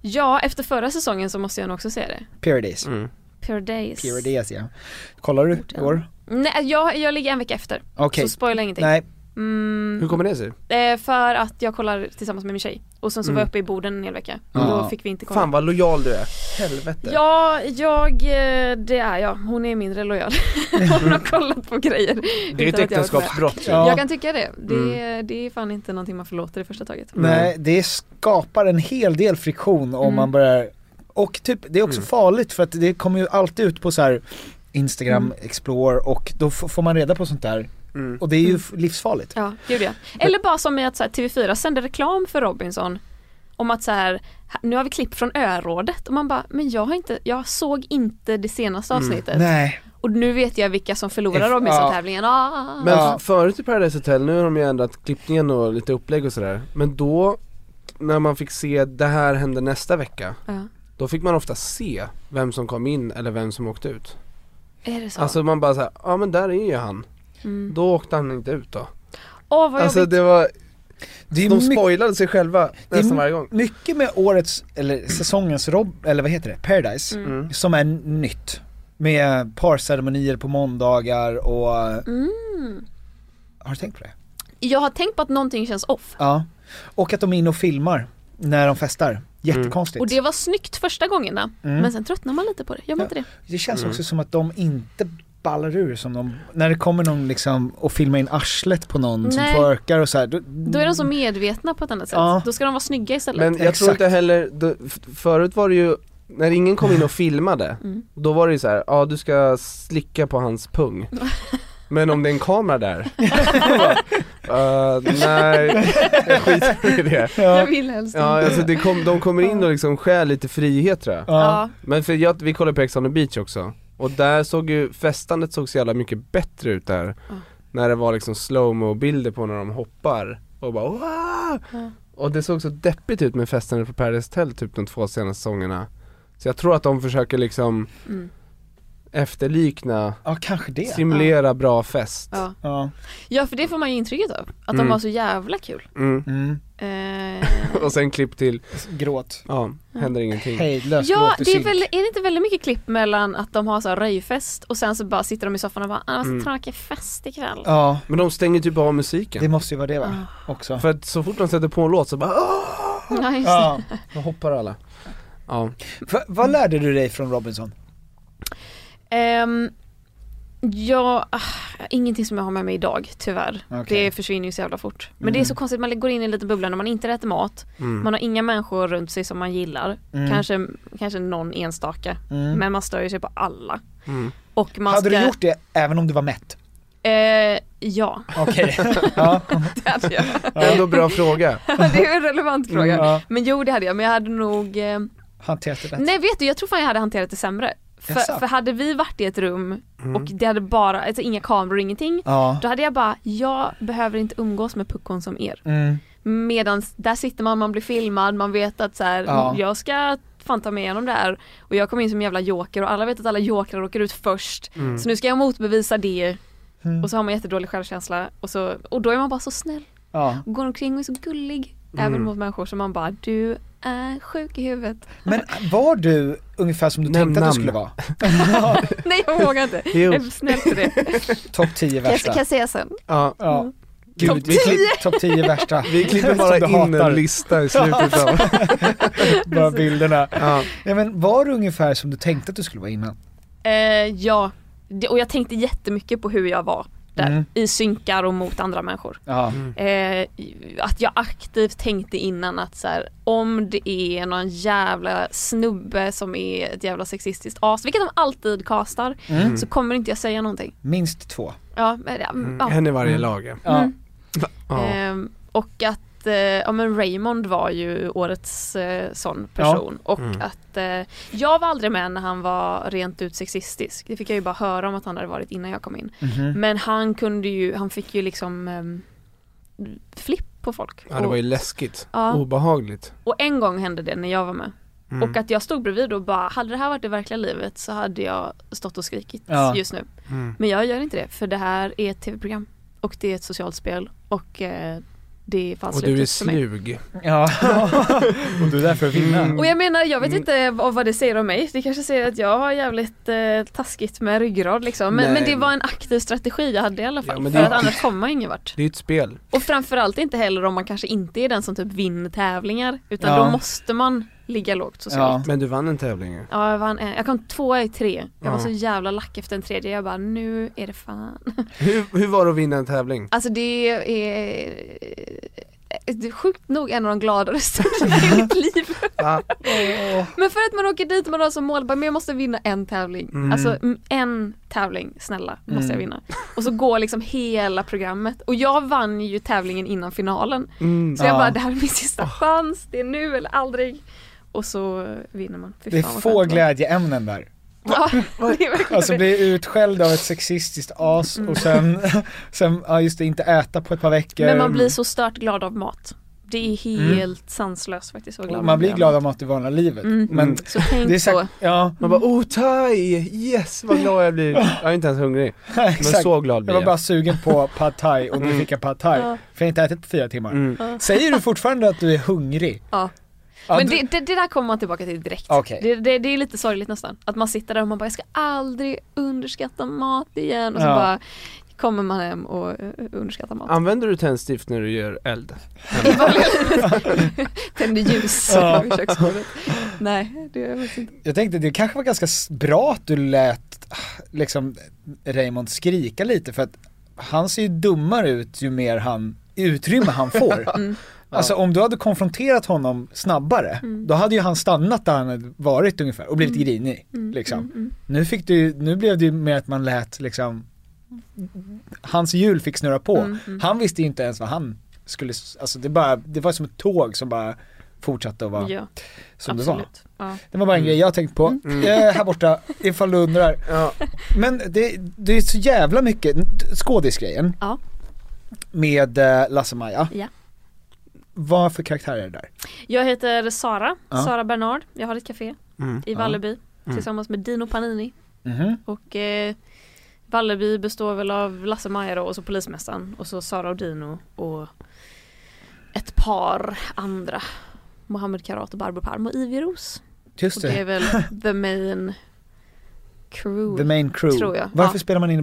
Ja, efter förra säsongen så måste jag nog också se det. Paradise. mm. Paradise. Paradise ja. Kollar du igår? Nej, jag, jag ligger en vecka efter. Okej. Så spoila ingenting. Nej, Mm, Hur kommer det sig? eh, för att jag kollar tillsammans med min tjej. Och sen så var jag Mm. uppe i Boden en hel vecka. Och Ja. då fick vi inte kolla. Fan vad lojal du är, helvete Ja, jag, eh, det är jag. Hon är mindre lojal. Hon har kollat på grejer. Det är ett jag äktenskapsbrott ju. Ja. Jag kan tycka det. Det, Mm. det är fan inte någonting man förlåter i första taget. nej, det skapar en hel del friktion om Mm. man börjar, och typ, det är också Mm. farligt för att det kommer ju alltid ut på så här Instagram, Mm. Explore och då får man reda på sånt där Mm. och det är ju Mm. livsfarligt. Ja, gud ja. Eller bara som i att så här, TV4 sände reklam för Robinson om att så här, nu har vi klipp från örådet och man bara, men jag har inte, jag såg inte det senaste Mm. avsnittet. Nej. Och nu vet jag vilka som förlorar Robinson-tävlingen. Ah. Men Ja. förut i Paradise Hotel, nu har de ju ändrat klippningen och lite upplägg och sådär Men då, när man fick se det här hände nästa vecka Ja. Då fick man ofta se vem som kom in eller vem som åkte ut Är det så? Alltså man bara såhär, ja men där är ju han mm. Då åkte han inte ut då Åh vad Alltså jobbigt. det var, Det är de spoilade sig själva nästan varje gång mycket med årets, eller säsongens Rob, eller vad heter det, Paradise, Mm. mm. som är nytt. Med parceremonier på måndagar och, Mm. har du tänkt på det? Jag har tänkt på att någonting känns off. Ja. Och att de är inne och filmar när de festar. Jättekonstigt. Och det var snyggt första gångerna. Mm. Men sen tröttnar man lite på det. Gör man Ja. inte det? Det känns Mm. också som att de inte ballar ur som de, när det kommer någon liksom och filmar in arslet på någon som Nej. twerkar och så här, då, Då är de så medvetna på ett annat sätt. Ja. Då ska de vara snygga istället. Men jag tror Exakt. inte heller, då, förut var det ju när ingen kom in och filmade, Mm. då var det ju så här, ja du ska slicka på hans pung Men om det är en kamera där, bara, uh, nej, jag skiter i det Jag vill helst Ja alltså det kom, de kommer in och liksom skär lite frihet tror jag Ja. Ja. Men för jag, vi kollade på Ex on the beach också Och där såg ju, festandet såg så jävla mycket bättre ut där Ja. När det var liksom slowmo bilder på när de hoppar och bara wow! Ja. Och det såg så deppigt ut med festandet på Paradise Hotel typ de två senaste säsongerna Så jag tror att de försöker liksom Mm. efterlikna, ja, kanske det. simulera bra fest Ja. Ja. ja, för det får man ju intrycket av. Att Mm. de var så jävla kul. mm. Eh, Och sen klipp till, Gråt. ja, händer ingenting Hejdlös ja, det är, väl, är det inte väldigt mycket klipp mellan att de har så här röjfest och sen så bara sitter de i soffan och bara ah, så Mm. tråkig fest ikväll. Ja, Men de stänger typ av musiken det måste ju vara det va? Ah. Också. För att så fort de sätter på en låt så bara Åh! Ja, just det. Ja. Då hoppar alla Ja, Va, vad lärde du dig från Robinson? Ehm, ja, ah, ingenting som jag har med mig idag tyvärr. Okej. Det försvinner ju så jävla fort. Men det är Mm. så konstigt, man går in i en liten bubbla när man inte äter mat. mm. Man har inga människor runt sig som man gillar. Mm. Kanske, kanske någon enstaka. Mm. Men man stör ju sig på alla. Mm. Och man Hade ska, du gjort det även om du var mätt? Eh, ja, Okej. ja. det hade jag. Ändå bra fråga det är en relevant fråga. ja. Men jo det hade jag, men jag hade nog eh, Hanterat det rätt. Nej vet du, jag tror fan jag hade hanterat det sämre. För, för hade vi varit i ett rum Mm. och det hade bara, alltså inga kameror, ingenting. Ja. Då hade jag bara, jag behöver inte umgås med puckon som er. Mm. Medan där sitter man, man blir filmad, man vet att så här, Ja. jag ska fan ta mig igenom det här. Och jag kom in som jävla joker och alla vet att alla jokrar åker ut först. Mm. Så nu ska jag motbevisa det. Mm. Och så har man jättedålig självkänsla. Och, så, och då är man bara så snäll. Ja. Och går omkring och är så gullig. Mm. Även mot människor som man bara, du är sjuk i huvudet. Men var du ungefär som du Nämn tänkte att namn. du skulle vara? Nej jag vågar inte. Jo. Jag är snäll för det. Topp 10 Kan jag, värsta. kan jag säga sen? Ja, Ja. Gud, Topp vi klipp- Topp 10 värsta. Vi klipper bara du in hatar. en lista i slutet av... Bara bilderna. ja. Ja, men var det ungefär som du tänkte att du skulle vara innan? Eh, ja, det, och jag tänkte jättemycket på hur jag var där. Mm. I synkar och mot andra människor. Ja. Eh, att jag aktivt tänkte innan att så här, om det är någon jävla snubbe som är ett jävla sexistiskt as, vilket de alltid castar, Mm. så kommer inte jag säga någonting. Minst två. Ja, men, ja, Mm. ja. En i varje Mm. lag ja. Ehm, och att, eh, ja men Raymond var ju årets eh, sån person och Mm. att eh, jag var aldrig med när han var rent ut sexistisk. Det fick jag ju bara höra om att han hade varit innan jag kom in. Mhm. Men han kunde ju, han fick ju liksom ehm, flipp på folk. ja, det var ju läskigt. Ja. Obehagligt. Och en gång hände det när jag var med. Mm. Och att jag stod bredvid och bara, hade det här varit det verkliga livet så hade jag stått och skrikit Ja. just nu. Mm. Men jag gör inte det, för det här är ett tv-program. Och det är ett socialt spel. Och eh, det är fan Och du är slug. Ja. och du är där för att vinna. Mm. Och jag menar, jag vet Mm. inte vad, det säger om mig. Det kanske säger att jag har jävligt eh, taskigt med ryggrad liksom. Men, men det var en aktiv strategi jag hade i alla fall. Ja, för att annars kommer man ingen vart. Det är ett spel. Och framförallt inte heller om man kanske inte är den som typ vinner tävlingar. Utan Ja. då måste man ligga lågt socialt. Ja. Men du vann en tävling. Ja, jag, vann, en- jag kom tvåa i tre. Jag var Ja. så jävla lack efter en tredje. Jag bara, nu är det fan. Hur, hur var det att vinna en tävling? Alltså det är, det är sjukt nog en av de gladare stunderna i mitt liv. Ja. Men för att man åker dit man har som mål, bara, men jag måste vinna en tävling. Mm. Alltså en tävling, snälla, måste Mm. jag vinna. Och så går liksom hela programmet. Och jag vann ju tävlingen innan finalen. Mm. Så jag Ja. bara, det här är min sista chans, det är nu eller aldrig. Och så vinner man. Fy Det är få var. glädjeämnen där. Ja, Alltså bli utskälld av ett sexistiskt as och sen, sen ja just det, inte äta på ett par veckor. Men man blir så stört glad av mat. Det är helt sanslöst faktiskt glad Mm. man blir glad av mat i vanliga livet. Mm. Men Så tänk det är på, sagt, ja, Man bara oh thai, yes vad glad jag blir. Jag är inte ens hungrig. Men exakt. så glad Jag blir var jag. bara sugen på pad thai och nu Mm. fick jag pad thai. Ja. För jag har inte ätit på fyra timmar. Mm. Säger du fortfarande att du är hungrig? ja. Ja, Men du- det, det, det där kommer man tillbaka till direkt. Okej. Det, det, det är lite sorgligt nästan. Att man sitter där och man bara, jag ska aldrig underskatta mat igen. Och så Ja. bara kommer man hem och eh, underskattar mat. Använder du tändstift när du gör eld? Tänder ljus Ja. vid köksbordet. Nej, det gör jag faktiskt inte. Jag tänkte det kanske var ganska bra att du lät ah, liksom Raymond skrika lite för att han ser ju dummare ut ju mer han, utrymme han får. Mm. Alltså om du hade konfronterat honom snabbare, då hade ju han stannat där han hade varit ungefär och blivit grinig. Liksom. Mm, mm. Nu fick du nu blev det ju mer att man lät liksom Hans hjul fick snurra på. Mm, mm. Han visste ju inte ens vad han skulle, alltså det bara, det var som ett tåg som bara fortsatte att vara Ja, som det var. absolut. Ja. Det var bara en grej jag tänkt på, Mm. eh, här borta, ifall du undrar. Ja. Men det, det är så jävla mycket, skådisgrejen Ja. med eh, Lasse-Maja. Ja. Vad för karaktär är det där? Jag heter Sara, Ja. Sara Bernard. Jag har ett café Mm. i Valleby tillsammans med Dino Panini. Mhm. Och eh, Valleby består väl av Lasse-Maja och så polismästaren och så Sara och Dino och ett par andra. Mohammed Karat och Barbro Palm och Ivy Ros. Just Och det är det, väl the main crew. the main crew. tror jag. Varför Ja. spelar man in i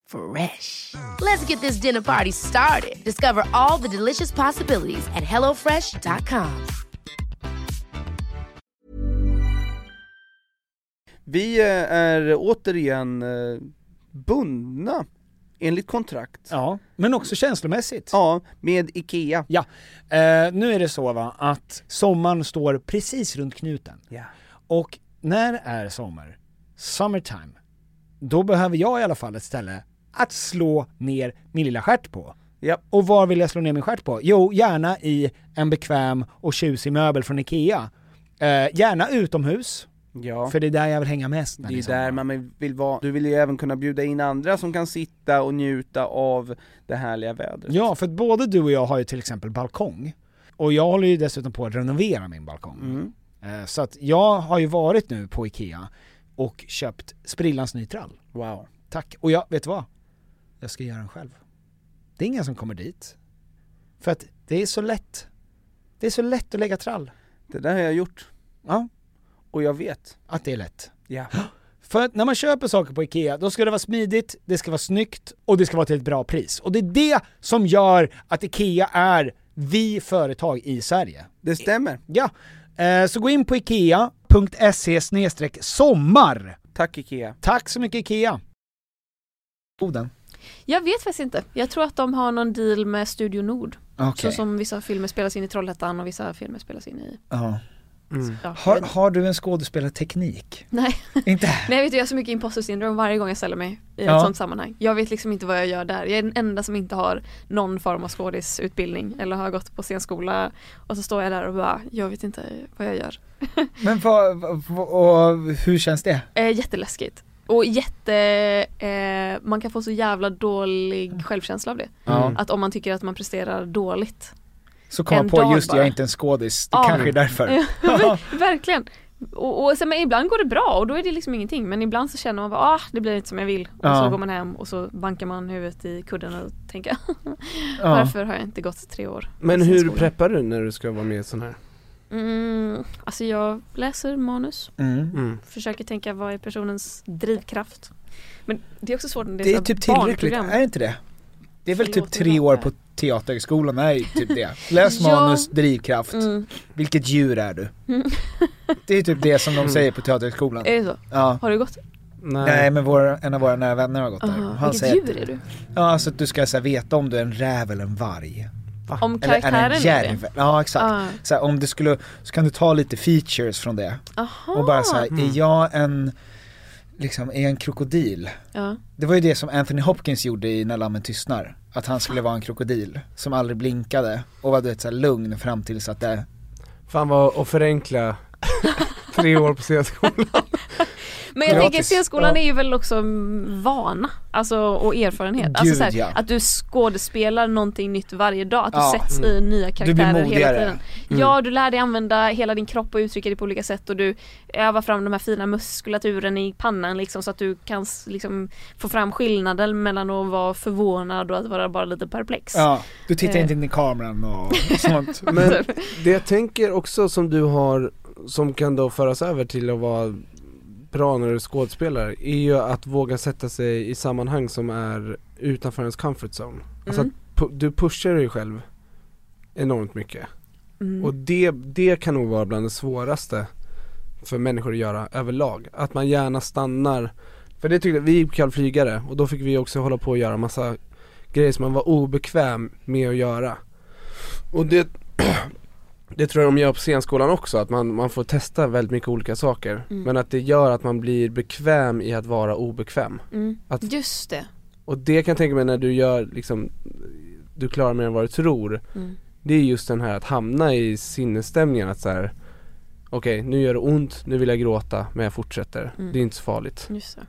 Fresh. Let's get this dinner party started. Discover all the delicious possibilities at hellofresh.com. Vi eh, är återigen eh, bundna enligt kontrakt. Ja, men också känslomässigt. Ja, med IKEA. Ja, eh, nu är det så va, att sommaren står precis runt knuten. Ja. Och när är sommar? Summertime. Då behöver jag i alla fall ett ställe att slå ner min lilla stjärt på. Ja. Och var vill jag slå ner min stjärt på? Jo, gärna i en bekväm och tjusig möbel från IKEA. Eh, gärna utomhus, Ja. för det är där jag vill hänga mest. Det är där man vill vara, du vill ju även kunna bjuda in andra som kan sitta och njuta av det härliga vädret. Ja, för att både du och jag har ju till exempel balkong. Och jag håller ju dessutom på att renovera min balkong. Mm. Eh, Så att jag har ju varit nu på IKEA och köpt sprillans ny trall. Wow. Tack. Och jag, vet du vad? Jag ska göra den själv. Det är ingen som kommer dit. För att det är så lätt. Det är så lätt att lägga trall. Det där har jag gjort. Ja, Och jag vet. att det är lätt. Ja. För att när man köper saker på IKEA, då ska det vara smidigt, det ska vara snyggt och det ska vara till ett bra pris. Och det är det som gör att IKEA är vi företag i Sverige. Det stämmer. Ja, eh, så gå in på ikea.se sommar. Tack IKEA. Tack så mycket IKEA. Oden. Jag vet faktiskt inte. Jag tror att de har någon deal med Studio Nord. Okej. Så som vissa filmer spelas in i Trollhättan och vissa filmer spelas in i... Ja. Mm. Ja, Har, har du en skådespelarteknik? Nej. Inte? Nej vet du, jag har så mycket imposter syndrome varje gång jag ställer mig i Ja. ett sånt sammanhang. Jag vet liksom inte vad jag gör där. Jag är den enda som inte har någon form av skådisutbildning eller har gått på scenskola och så står jag där och bara, jag vet inte vad jag gör. Men vad, vad, och hur känns det? Eh, jätteläskigt. Och jätte, eh, man kan få så jävla dålig självkänsla av det. Ja. Att om man tycker att man presterar dåligt. Så kom En jag på, just bara. jag är inte en skådis, det Ja. kanske är därför. Verkligen. Och, och sen, men ibland går det bra och då är det liksom ingenting men ibland så känner man bara ah, det blir inte som jag vill och Ja. så går man hem och så bankar man huvudet i kudden och tänker Ja. varför har jag inte gått tre år? Men hur preppar du när du ska vara med i sån här? Mm, alltså jag läser manus, Mm. Mm. försöker tänka vad är personens drivkraft. Men det är också svårt när det är, Det är typ tillräckligt, barnprogram. är det inte det? Det är väl Förlåt, typ det tre år det. på Teaterhögskolan är typ det. Läs Ja. manus, drivkraft, Mm. vilket djur är du? Det är typ det som de Mm. säger på Teaterhögskolan. Är det så? Ja. Har du gått? Nej. Nej men vår, en av våra nära vänner har gått där. Aha. Han Vilket säger djur att, är du? Ja alltså att du ska så här, veta om du är en räv eller en varg. Om Eller är karaktären det en är järv? Ja exakt. Ah. Så här, om du skulle, så kan du ta lite features från det. Aha. Och bara så här, Mm. är jag en, liksom, är en krokodil? Ja. Det var ju det som Anthony Hopkins gjorde i När lammen tystnar. Att han skulle vara en krokodil som aldrig blinkade och var du vet, så här, lugn fram tills att det Fan vad att förenkla tre år på scenskolan. Men jag Gratis. tänker scenskolan Ja. är ju väl också mm, vana, alltså och erfarenhet. Gud, alltså så här, ja. att du skådespelar någonting nytt varje dag, att du Ja. sätts i nya karaktärer hela tiden. Ja, du lär dig använda hela din kropp och uttrycka dig på olika sätt och du övar fram de här fina muskulaturen i pannan liksom så att du kan liksom få fram skillnaden mellan att vara förvånad och att vara bara lite perplex. Ja, du tittar Eh. inte in i kameran och sånt. Men det jag tänker också som du har, som kan då föras över till att vara bra när du är skådespelare, är ju att våga sätta sig i sammanhang som är utanför ens comfort zone. Alltså Mm. att pu- du pushar dig själv enormt mycket. Mm. Och det, det kan nog vara bland det svåraste för människor att göra överlag. Att man gärna stannar, för det tyckte vi gick kall flygare och då fick vi också hålla på och göra massa grejer som man var obekväm med att göra. Och det, det tror jag de gör på scenskolan också, att man, man får testa väldigt mycket olika saker. Mm. Men att det gör att man blir bekväm i att vara obekväm. Mm. Att- Just det. Och det kan jag tänka mig när du gör liksom du klarar mer än vad du tror Mm. Det är just den här att hamna i sinnesstämningen att så här. Okej, nu gör det ont, nu vill jag gråta, men jag fortsätter. Mm. Det är inte så farligt. Just det.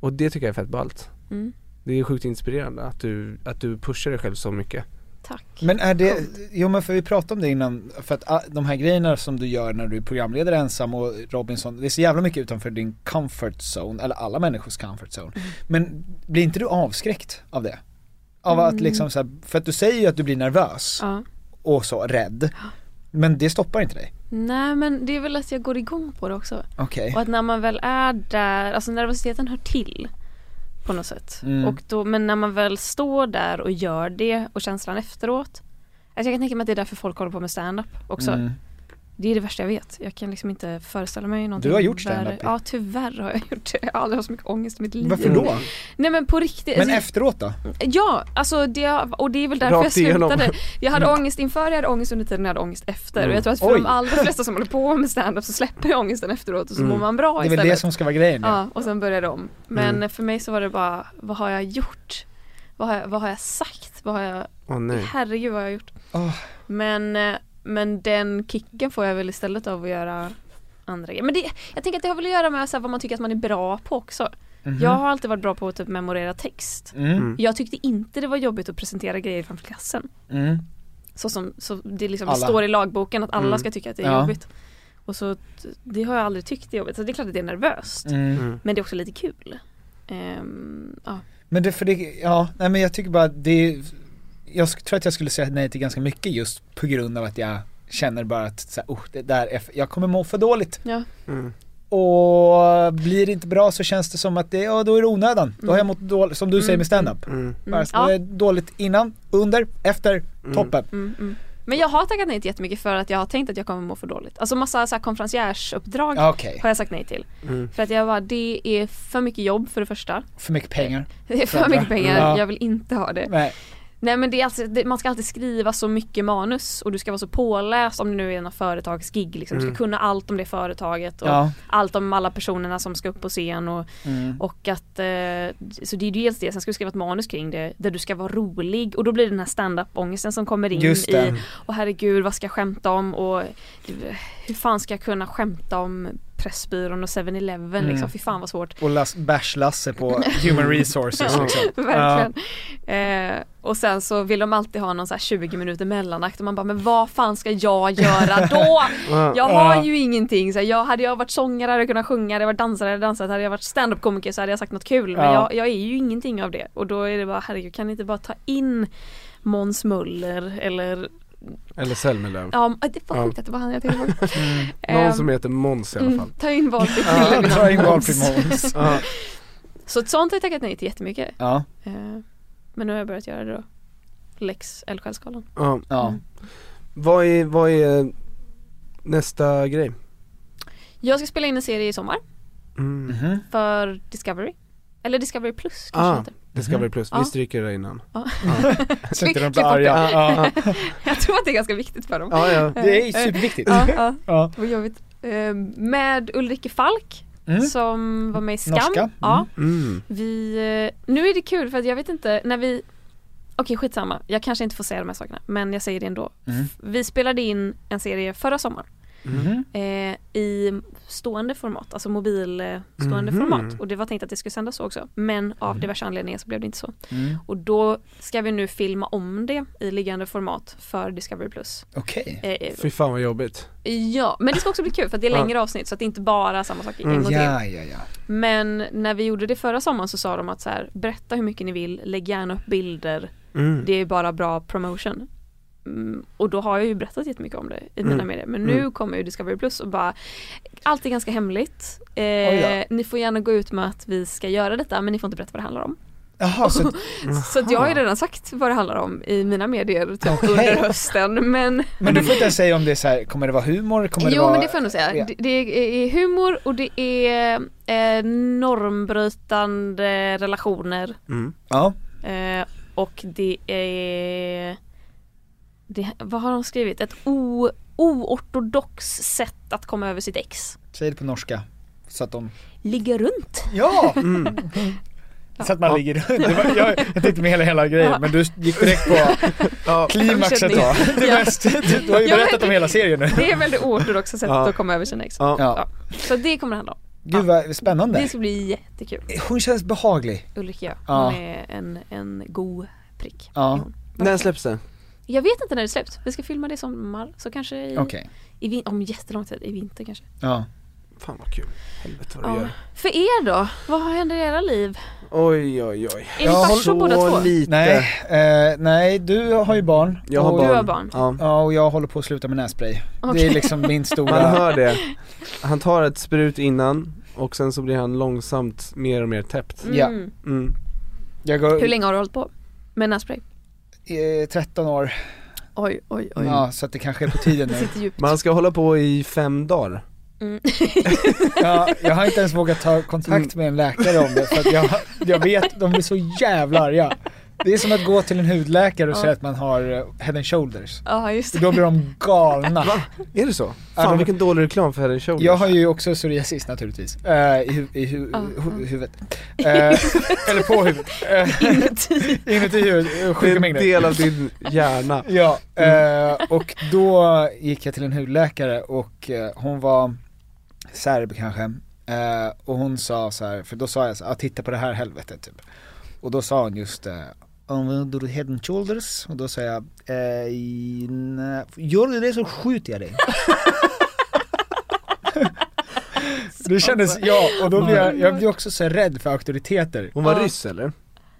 Och det tycker jag är fett ballt. Mm. Det är sjukt inspirerande att du, att du pushar dig själv så mycket. Tack. Men är det, jo men för vi pratade om det innan, för att ah, de här grejerna som du gör när du är programledare ensam och Robinson, det är så jävla mycket utanför din comfort zone, eller alla människors comfort zone. Mm. Men blir inte du avskräckt av det? Av att Mm. liksom så här, för att du säger ju att du blir nervös Ja. och så, rädd. Men det stoppar inte dig? Nej men det är väl att jag går igång på det också. Okej. Och att när man väl är där, alltså nervositeten hör till på något sätt. Mm. Och då, men när man väl står där och gör det och känslan efteråt. Alltså jag kan tänka mig att det är därför folk håller på med stand-up också. Mm. Det är det värsta jag vet. Jag kan liksom inte föreställa mig någonting Du har gjort stand-up, ja. Tyvärr har jag gjort det. Jag har aldrig haft så mycket ångest i mitt liv. Varför då? Nej men på riktigt. Men alltså, efteråt då? Ja, alltså det, och det är väl därför Rakt jag igenom. slutade. Jag hade Mm. ångest inför, jag hade ångest under tiden, jag hade ångest efter. Mm. Och jag tror att för Oj. de allra flesta som håller på med stand-up så släpper jag ångesten efteråt och så Mm. mår man bra Det är istället. väl det som ska vara grejen ja. Ja, och sen börjar det om. Men Mm. för mig så var det bara, vad har jag gjort? Vad har jag, vad har jag sagt? Vad har jag, nej. herregud vad har jag gjort? Åh. Men, eh, men den kicken får jag väl istället av att göra andra grejer. Men det, jag tänker att det har väl att göra med så här, vad man tycker att man är bra på också. Mhm. Jag har alltid varit bra på att typ memorera text. Mm. Mm. Jag tyckte inte det var jobbigt att presentera grejer framför klassen. Mm. Så som så det liksom Alla. står i lagboken att alla Mm. ska tycka att det är Ja. jobbigt. Och så, det har jag aldrig tyckt är jobbigt. Så det är klart att det är nervöst. Mm. Mm. Men det är också lite kul. Ehm, ja. Men det, för det, ja, nej men jag tycker bara att det är, jag tror att jag skulle säga nej till ganska mycket just på grund av att jag känner bara att så här, oh, det där är, för- jag kommer må för dåligt. Ja. Mm. Och blir det inte bra så känns det som att det, ja då är det onödan. Då har jag mått dåligt, som du säger med stand-up. Mm. Bara så Ja. det är dåligt innan, under, efter, toppen. Mm, mm. Men jag har tackat nej till jättemycket för att jag har tänkt att jag kommer må för dåligt. Alltså massa så här konferenciärsuppdrag Ja, Okej, har jag sagt nej till. Mm. För att jag bara, det är för mycket jobb för det första. för mycket pengar. Det är För för mycket pengar, Ja. jag vill inte ha det. Nej. Nej men det är alltså, det, man ska alltid skriva så mycket manus och du ska vara så påläst om det nu är något företagsgig liksom. Du ska Mm. kunna allt om det företaget och Ja. allt om alla personerna som ska upp på scen och, Mm. och att eh, Så det är dels det, sen ska du skriva ett manus kring det där du ska vara rolig och då blir det den här stand-up-ångesten som kommer in Just i Och herregud vad ska jag skämta om och hur fan ska jag kunna skämta om Pressbyrån och 7-Eleven Mm. liksom, fy fan vad svårt Och Las- Bärs-Lasse på Human Resources Ja. liksom. Verkligen. Eh, och sen så vill de alltid ha någon så här 20 minuter mellanakt och man bara men vad fan ska jag göra då? Ja. Jag har Ja. ju ingenting. Så här, jag, hade jag varit sångare hade jag kunnat sjunga, hade jag varit dansare hade jag dansat, hade jag varit standup-komiker så hade jag sagt något kul. Men Ja. jag, jag är ju ingenting av det. Och då är det bara herregud kan ni inte bara ta in Måns Möller eller Eller Zelmerlöw. Ja det var Ja. sjukt att det var han jag tänkte på. Någon Ehm, som heter Måns i alla mm, fall. Ta in valfri Ja, kille ta in valfri Måns. Ja. Så ett sånt har jag tackat nej till jättemycket. Ja, Eh, men nu har jag börjat göra det då. Lex Elfsjälsgalan. Ja. ja. Vad är, vad är nästa grej? Jag ska spela in en serie i sommar Mm. Mhm. för Discovery. Eller Discovery Plus kanske Ah, heter. Discovery Plus, Ja. vi stryker det innan. Ja. Så inte de Klipp blir arga. det. Ja. Jag tror att det är ganska viktigt för dem. Ja, ja. Det är superviktigt. Ja, ja. Ja. Vad jobbigt. Eh, med Ulrike Falk Mm. som var med i Skam. Norska. Mm. Ja. Mm. Vi, eh, nu är det kul för att jag vet inte när vi Okej skitsamma, jag kanske inte får säga de här sakerna men jag säger det ändå. Mm. Vi spelade in en serie förra sommaren Mhm. eh, i stående format, alltså mobilstående Mhm. format. Och det var tänkt att det skulle sändas så också. Men av diverse anledningar så blev det inte så. Mm. Och då ska vi nu filma om det i liggande format för Discovery Plus. Okej. Eh, Fy fan vad jobbigt. ja, men det ska också bli kul för att det är längre avsnitt så att det är inte bara samma sak en Mm. gång till. Ja, ja, ja. Men när vi gjorde det förra sommaren så sa de att så här, berätta hur mycket ni vill, lägg gärna upp bilder, Mm. det är bara bra promotion. Mm, och då har jag ju berättat jättemycket om det i mina Mm. medier. Men nu Mm. kommer ju Discovery Plus och bara Allt är ganska hemligt. Eh, då. ni får gärna gå ut med att vi ska göra detta men ni får inte berätta vad det handlar om. Jaha, så Så att jag har ju redan sagt vad det handlar om i mina medier typ Okej. under hösten men Men du får inte säga om det är så här, kommer det vara humor? Kommer det Jo vara... men det får jag nog säga. Ja. Det, det är humor och det är eh, normbrytande relationer Mm. Ja. Eh, och det är det, Vad har de skrivit? Ett o, oortodox sätt att komma över sitt ex. Säg det på norska. Så att de... Ligga runt. Ja! Mm. Så att man ligger det var, jag, jag tänkte med hela, hela grejen Ja. men du gick direkt på klimaxet då. Det Ja. mest, du, du har ju Ja, berättat om hela serien nu. Det är väl det oortodoxa sättet Ja. att komma över sina ex. Ja. Ja. Så det kommer det handla om. Gud vad spännande. Det ska bli jättekul. Hon känns behaglig. Ulrika ja. Ja. Hon är en, en god prick. Ja. När släpps det? Jag vet inte när det släpps. Vi ska filma det i sommar. Så kanske i, Okej. i vin- om jättelång tid. I vinter kanske. Ja. Fan vad kul. Helvete vad du Ja. gör. För er då? Vad händer i era liv? Oj oj oj. Är ni Jag håller farsor båda två? lite. Nej, eh, nej du har ju barn. Jag har och, barn. Du har barn. Ja. Ja och jag håller på att sluta med nässpray. Det Okej. är liksom min stora... Man hör det. Han tar ett sprut innan och sen så blir han långsamt mer och mer täppt. Mm. Ja. Mm. Jag går Hur länge har du hållit på? Med nässpray? Eh, 13 år, Oj, oj, oj. ja så att det kanske är på tiden nu. Man ska hålla på i fem dagar. Mm. Ja, jag har inte ens vågat ta kontakt med en läkare om det för att jag, jag vet, de blir så jävla arga. Det är som att gå till en hudläkare och Ja. säga att man har eh, head and shoulders. Ja, just det. Då blir de galna. Va? Är det så? Fan de- vilken dålig reklam för Head and Shoulders. Jag har ju också psoriasis naturligtvis, eh, i, hu- i hu- hu- huvudet. Eh, eller på huvudet. Eh, Inuti. inuti huvudet, eh, det är sjuka en mängder. del av din hjärna. Ja, eh, och då gick jag till en hudläkare och hon var serb kanske. Och hon sa så här, för då sa jag så här, "Ah, titta på det här helvetet typ. Och då sa hon just Använder du head and shoulders? Och då sa jag, eh, nej, gör du det så skjuter jag dig. det kändes, ja och då blev jag, jag blev också så rädd för auktoriteter. Hon var Ja. ryss eller?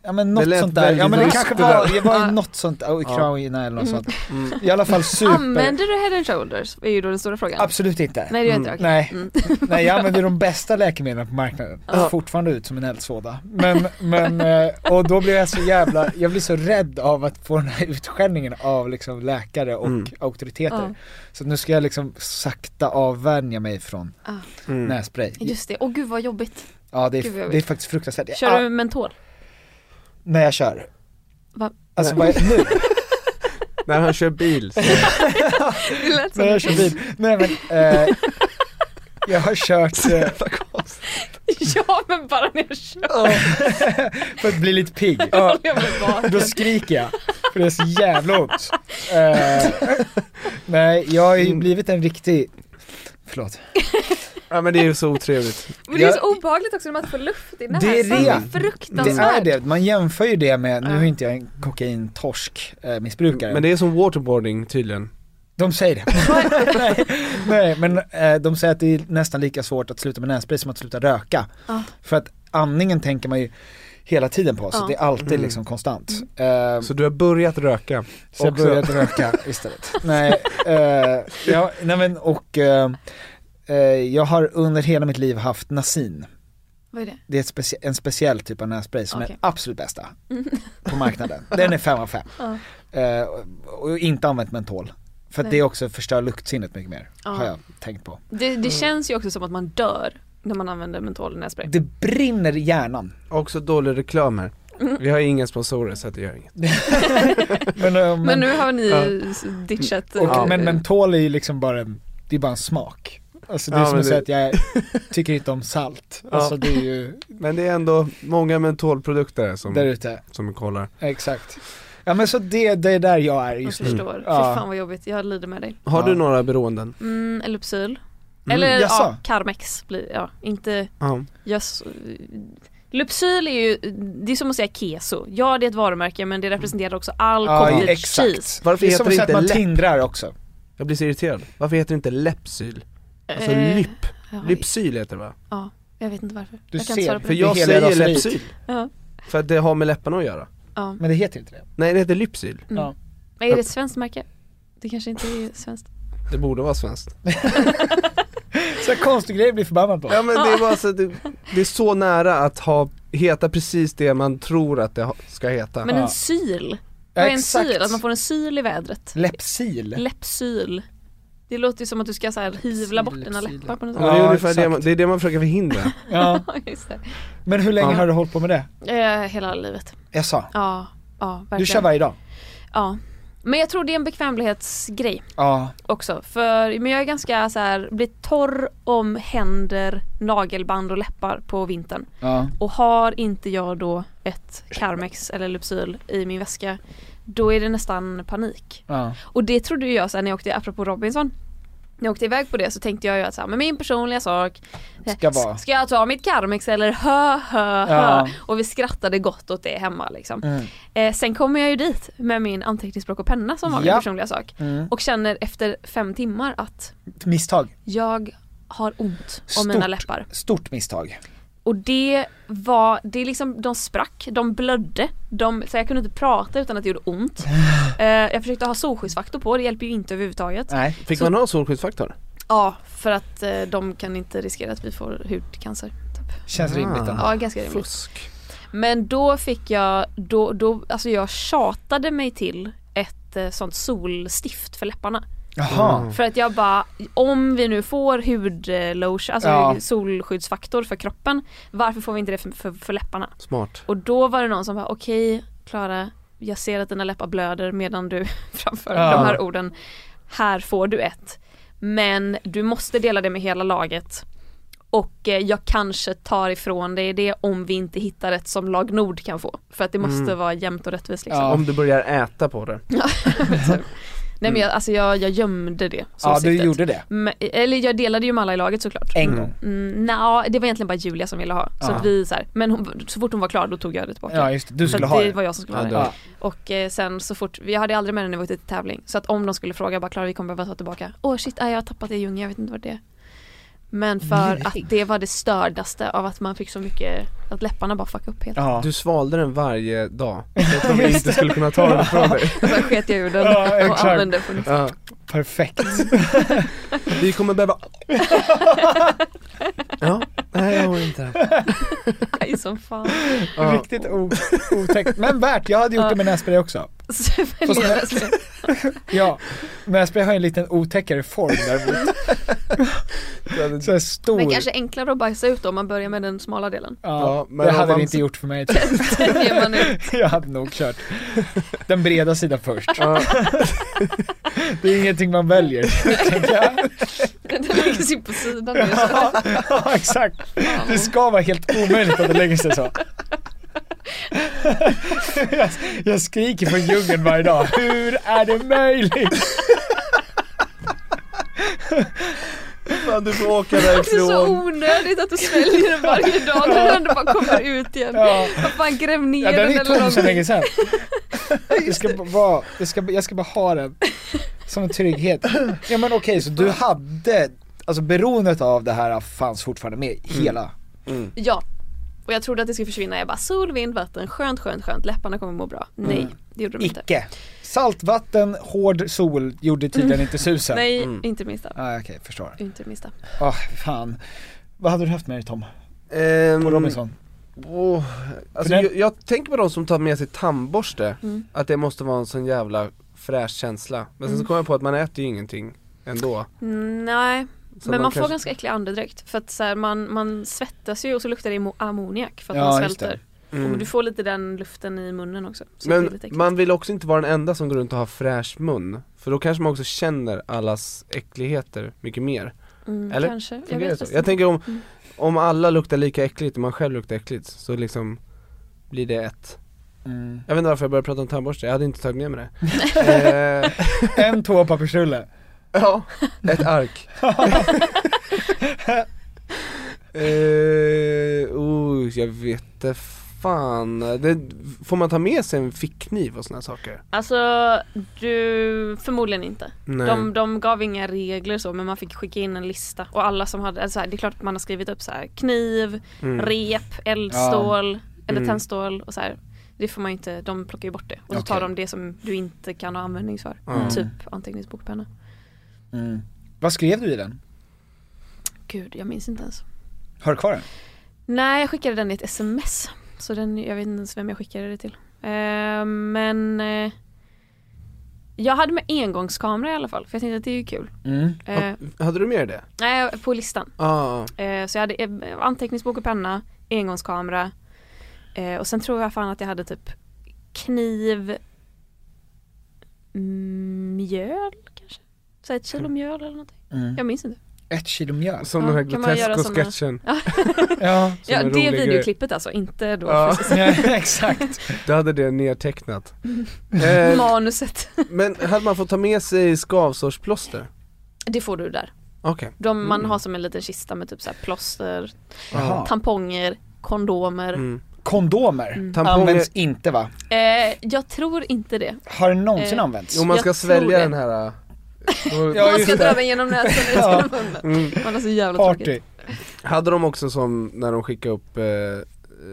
Ja men Det något sånt där, ja men det kanske var, det var ju något sånt, Ukraina eller något sånt. Mm. I alla fall super. Använder du head and shoulders? är ju då den stora frågan. Absolut inte. Nej det gör inte Mm. Nej. Mm. Nej jag använder de bästa läkemedlen på marknaden. Ja. Fortfarande ut som en eldsvåda. Men, men, eh, och då blir jag så jävla, jag blir så rädd av att få den här utskällningen av liksom läkare och Mm. auktoriteter. Ja. Så nu ska jag liksom sakta avvänja mig från Ah, Mm. nässpray. just det, åh gud vad jobbigt. Ja det är, det är faktiskt fruktansvärt. Kör du mentol? När jag kör. Va? Alltså vad, nu? När han kör bil. så- Det lät när jag kör bil. Nej men, eh, jag har kört eh, Ja men bara när jag kör. för att bli lite pigg. vaken. Då skriker jag, för det är så jävla ont. Eh, nej, jag har ju blivit en riktig, förlåt. Ja men det är ju så otrevligt. Men det är så obehagligt också när man inte får luft i näsan. Det är det. Det Fruktansvärt. är det, man jämför ju det med, nu är inte jag en kokaintorsk eh, missbrukare. Men det är som waterboarding tydligen. De säger det. nej, nej, men eh, de säger att det är nästan lika svårt att sluta med nässpray som att sluta röka. Ja. För att andningen tänker man ju hela tiden på, så Ja. det är alltid Mm. liksom konstant. Eh, Så du har börjat röka? Så jag Också. började röka istället. Nej, eh, ja, nej men och eh, jag har under hela mitt liv haft Nasin. Vad är det? Det är ett specie- en speciell typ av nässpray som är Okej. absolut bästa på marknaden. Den är 5 av 5. Ja. Eh, och- inte använt mentol. För att Nej. det också förstör luktsinnet mycket mer, Ja. har jag tänkt på. Det, det känns ju också som att man dör när man använder mentol i nässpray. Det brinner i hjärnan. Också dålig reklam här. Vi har ju inga sponsorer så det gör inget. Men, eh, men, Men nu har ni Ja. ditchat och, eh, men mentol är ju liksom bara en, det är bara en smak. Alltså det är Ja, som men att säga att jag tycker inte om salt. Ja. Alltså det är ju Men det är ändå många mentolprodukter som, där ute. som kollar. Exakt. Ja men så det, det är där jag är Jag just nu. förstår. Ja. Fy fan vad jobbigt, jag lider med dig. Har Ja. du några beroenden? Mm, Elupsyl. Mm, Eller ja, jaså? Carmex blir, ja, inte Ja. just Lypsyl är ju, det är som att säga keso. Ja det är ett varumärke men det representerar också all Ja, cottage exakt. cheese. Varför Det är heter som det att säga att inte man läpp? tindrar också. Jag blir så irriterad. Varför heter det inte Lepsyl? Alltså Eh, lypp. ja, Lypsyl heter det va? Ja, jag vet inte varför. Du jag kan ser, inte svara på För det. jag hela säger raseriet. Lepsyl. Ja, För att det har med läpparna att göra. ja. Men det heter inte det. Nej det heter Lypsyl. Mm. Ja. Men är det ett svenskt märke? Det kanske inte är svenskt. Det borde vara svenskt. Så här konstig grej blir förbannad på. Ja men det är bara så, det, det är så nära att ha, heta precis det man tror att det ha- ska heta. Men Ja. en syl? Ja, Vad är en exakt. syl? Att man får en syl i vädret? Läppsil. Läppsyl. Det låter ju som att du ska så här hyvla bort dina läppar på något Ja, sätt. det, är Ja, ungefär det, man, det är det man försöker förhindra. Ja. Ja, just det. Men hur länge Ja. har du hållit på med det? Eh, hela livet. Jag sa. Ja, ja verkligen. Du kör varje dag? Ja. Men jag tror det är en bekvämlighetsgrej Ja, också. För, men jag är ganska så här, blir torr om händer, nagelband och läppar på vintern. ja. Och har inte jag då ett Carmex eller Lypsyl i min väska då är det nästan panik. ja. Och det trodde ju jag sen när jag åkte, apropå Robinson när jag åkte iväg på det så tänkte jag ju att så här, men min personliga sak Ska vara. Ska jag ta mitt Carmex eller hö hö hö? Ja. Och vi skrattade gott åt det hemma liksom. Mm. Eh, sen kommer jag ju dit med min anteckningsblock och penna som var min Ja. personliga sak. Mm. Och känner efter fem timmar att Misstag. jag har ont om Stort. mina läppar. Stort misstag. Och det var, det är liksom, de sprack, de blödde, de, så jag kunde inte prata utan att det gjorde ont. Eh, jag försökte ha solskyddsfaktor på, det hjälper ju inte överhuvudtaget. Nej. Fick Så- man ha solskyddsfaktor? Ja, för att eh, de kan inte riskera att vi får hudcancer. Typ. Känns rimligt ändå. Ja, ganska rimligt. Fusk. Men då fick jag, då, då, alltså jag tjatade mig till ett eh, sånt solstift för läpparna. Jaha. För att jag bara, om vi nu får hudlotion, alltså Ja. solskyddsfaktor för kroppen, varför får vi inte det för, för, för läpparna? Smart. Och då var det någon som bara, okej Klara, jag ser att dina läppar blöder medan du framför Ja. de här orden. Här får du ett. Men du måste dela det med hela laget. Och eh, jag kanske tar ifrån dig det om vi inte hittar ett som lag Nord kan få. För att det måste Mm. vara jämnt och rättvist liksom. Ja. Om du börjar äta på det. Nej men jag, alltså jag, jag gömde det. Ja, du solstiftet. gjorde det. Men, eller jag delade ju med alla i laget såklart. En Mm. gång. Mm, Nja, det var egentligen bara Julia som ville ha. Så Ja. att vi så här, men hon, så fort hon var klar då tog jag det tillbaka. Ja, just det. Du skulle ha det det. var jag som skulle Ja, ha det. Ja. Och eh, sen så fort, jag hade aldrig med den när vi åkte till tävling. Så att om de skulle fråga, bara Klara vi kommer behöva ta tillbaka. Åh shit, nej, jag har tappat det i djungeln, jag vet inte vad det är. Men för Lurig. att det var det stördaste av att man fick så mycket, att läpparna bara fuckade upp helt. Ja. Du svalde den varje dag. Så att de inte skulle kunna ta den ifrån dig. Och sen sket jag ur den Ja, och exakt. använde för Ja. Perfekt. Vi kommer behöva... Ja, nej jag har inte det. Nej som fan. Ja. Riktigt o- otäckt. Men värt, jag hade gjort det med nässpray också. Fast- väljer jag. Ja, har en liten otäckare form däremot. Så här stor. Men kanske enklare att bajsa ut då om man börjar med den smala delen. Ja, Ja, men det hade det inte gjort för mig. Den. Jag hade nog kört den breda sidan först. Ja. Det är ingenting man väljer. Den lägger sig på sidan nu. Ja, ja, exakt. Det ska vara helt omöjligt att det lägger sig så. Jag, jag skriker från djungeln varje dag, hur är det möjligt? Fan du får åka Det är så därifrån. onödigt att du sväljer den varje dag när den ändå bara kommer ut igen. Ja. Vad fan gräv ner Ja, den den är eller tom sedan någonting. länge sedan. Det ska bara det ska, jag ska bara ha den som en trygghet. Ja men okej, så du hade, alltså beroendet av det här fanns fortfarande med hela? Ja. Och jag trodde att det skulle försvinna. Jag bara sol, vind, vatten, skönt, skönt, skönt. Läpparna kommer må bra. Nej, det gjorde de inte. Icke. Saltvatten, hård sol gjorde tydligen inte susen. Nej, inte det minsta. Ah, okej, förstår. Inte minsta. Åh, fan. Vad hade du haft med dig Tom? Ehm, På Robinson? åh, alltså, jag, jag tänker på de som tar med sig tandborste, Mm. att det måste vara en sån jävla fräsch känsla. Men sen så kom jag på att man äter ju ingenting ändå. Mm, nej, men man, får kanske- ganska äcklig andedräkt. För att så här, man, man svettas ju och så luktar det mo- ammoniak för att Ja, man svälter. Mm. Och du får lite den luften i munnen också. Men man vill också inte vara den enda som går runt och har fräsch mun. För då kanske man också känner allas äckligheter mycket mer. mm, eller? Kanske, jag vet så? Jag tänker om, Mm. om alla luktar lika äckligt och man själv luktar äckligt så liksom blir det ett. Mm. Jag vet inte varför jag började prata om tandborste, jag hade inte tagit med mig det. eh, En toapappersrulle. Ja, ett ark. eh, oh, jag vet inte fan. Det, får man ta med sig en fickkniv och såna saker? Alltså, du, förmodligen inte. Nej. De, de gav inga regler så men man fick skicka in en lista och alla som hade, alltså det är klart att man har skrivit upp så här kniv, Mm. rep, eldstål eller Mm. tändstål och så här. Det får man inte, de plockar ju bort det. Och så tar Okej. de det som du inte kan ha användning för. Mm. Typ anteckningsbokpenna. Mm. Vad skrev du i den? Gud, jag minns inte ens. Har du kvar den? Nej, jag skickade den i ett sms. Så den, jag vet inte ens vem jag skickade det till. Eh, men eh, jag hade med engångskamera i alla fall, för jag tänkte att det är ju kul. Mm. Eh, Hade du med det? nej, på listan. Ja, Eh, så jag hade anteckningsbok och penna, engångskamera och sen tror jag fan att jag hade typ kniv, mm, mjöl. Så ett kilo mjöl eller någonting. Mm. Jag minns inte. Ett kilo mjöl. Som Ja, den här Grotesco-sketchen. Ja, Ja, det rolig grej. videoklippet alltså, inte då Ja. ja exakt. Du hade det nedtecknat. Eh, manuset. men hade man fått ta med sig skavsårsplåster? Det får du där. Okej. De, man Mm. har som en liten kista med typ så här plåster, Jaha. tamponger, kondomer. Mm. Kondomer Tamponger- används inte va? Eh, jag tror inte det. Har det någonsin Eh, använts? Jo man ska svälja det. den här då, Ja, man ska dra den genom näsan Ja. genom munnen. mm. Man är så jävla Party. tråkigt. Hade de också som när de skickade upp, eh, eh,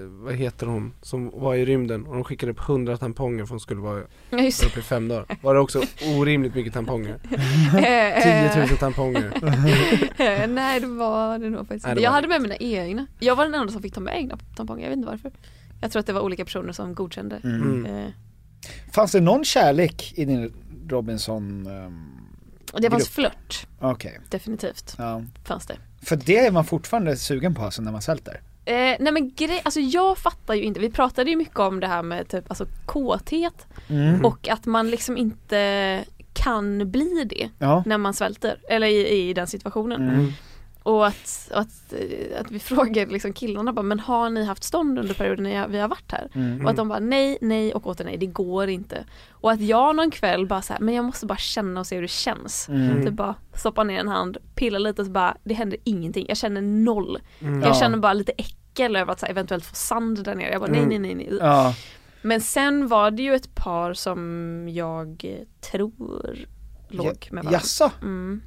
vad heter hon, som var i rymden och de skickade upp 100 tamponger för hon skulle vara Ja, uppe i fem dagar. Var det också orimligt mycket tamponger? Eh, 10 000 tamponger. eh, Nej det var det nog faktiskt Nej, det Jag hade med mina egna. Jag var den enda som fick ta med egna tamponger, jag vet inte varför. Jag tror att det var olika personer som godkände. Mm. Eh, Fanns det någon kärlek i din Robinson? Um, och det fanns Grupp. flört, Okej, definitivt. ja. Fanns det. För det är man fortfarande sugen på alltså när man svälter. Eh, nej men grej, alltså jag fattar ju inte, vi pratade ju mycket om det här med typ alltså kåthet Mm. och att man liksom inte kan bli det Ja. när man svälter, eller i, i den situationen. Mm. Och att, och att, eh, att vi frågade liksom killarna bara, men har ni haft stånd under perioden vi har varit här? Mm. Och att de bara nej, nej och åter nej, det går inte. Och att jag någon kväll bara så här, men jag måste bara känna och se hur det känns. Mm. Typ bara stoppa ner en hand, pilla lite och så bara, det händer ingenting. Jag känner noll. Mm. Jag Ja. känner bara lite äckel över att så här, eventuellt få sand där nere. Jag bara nej, Mm. nej, nej, nej. Ja. Men sen var det ju ett par som jag eh, tror låg med varandra. Jaså? Mm.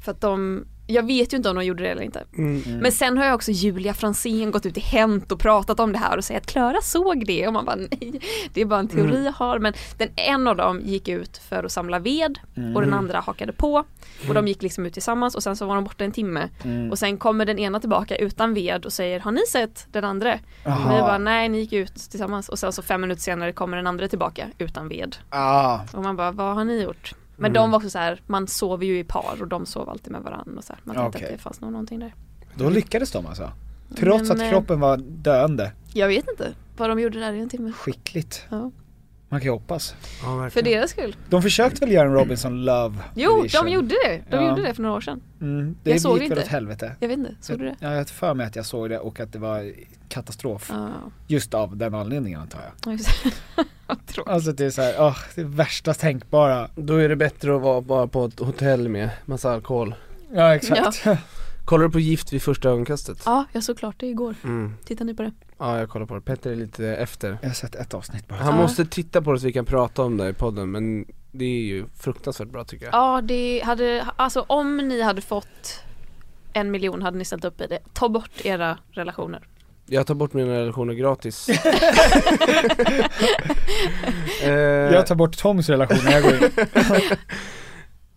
För att de, jag vet ju inte om de gjorde det eller inte. Mm. Men sen har jag också Julia Fransén gått ut i Hänt och pratat om det här och säger att Klara såg det och man bara nej, det är bara en teori jag har. Men den, en av dem gick ut för att samla ved och den andra hakade på. Och de gick liksom ut tillsammans och sen så var de borta en timme. Mm. Och sen kommer den ena tillbaka utan ved och säger har ni sett den andra? Och vi bara nej ni gick ut tillsammans och sen så fem minuter senare kommer den andra tillbaka utan ved. Ah. Och man bara vad har ni gjort? Men de var också så här, man sover ju i par och de sov alltid med varandra och så här. Man tänkte Okej. att det fanns nog någonting där. Då lyckades de alltså? Trots Men, att eh, kroppen var döende? Jag vet inte vad de gjorde där i en timme. Skickligt. Ja. Man kan ju hoppas. Ja, För verkligen. deras skull. De försökte väl göra en Robinson Love Jo, edition? de gjorde det. De Ja. gjorde det för några år sedan. Mm, det Jag såg gick det väl inte. åt helvete. Jag vet inte, såg du det? Ja, jag har för mig att jag såg det och att det var katastrof. Ja, Just av den anledningen antar jag. ja, tråkigt. Alltså det är så här, åh, det är värsta tänkbara. Då är det bättre att vara bara på ett hotell med massa alkohol. Ja exakt. Kollar du på Gift vid första ögonkastet? Ja, jag såg klart det igår. Mm. Tittar ni på det? Ja jag kollar på det, Petter är lite efter Jag har sett ett avsnitt bara. Han Ja. måste titta på det så vi kan prata om det i podden men det är ju fruktansvärt bra tycker jag Ja, det hade, alltså om ni hade fått en miljon hade ni ställt upp i det. Ta bort era relationer. Jag tar bort mina relationer gratis eh, Jag tar bort Toms relation när jag går in.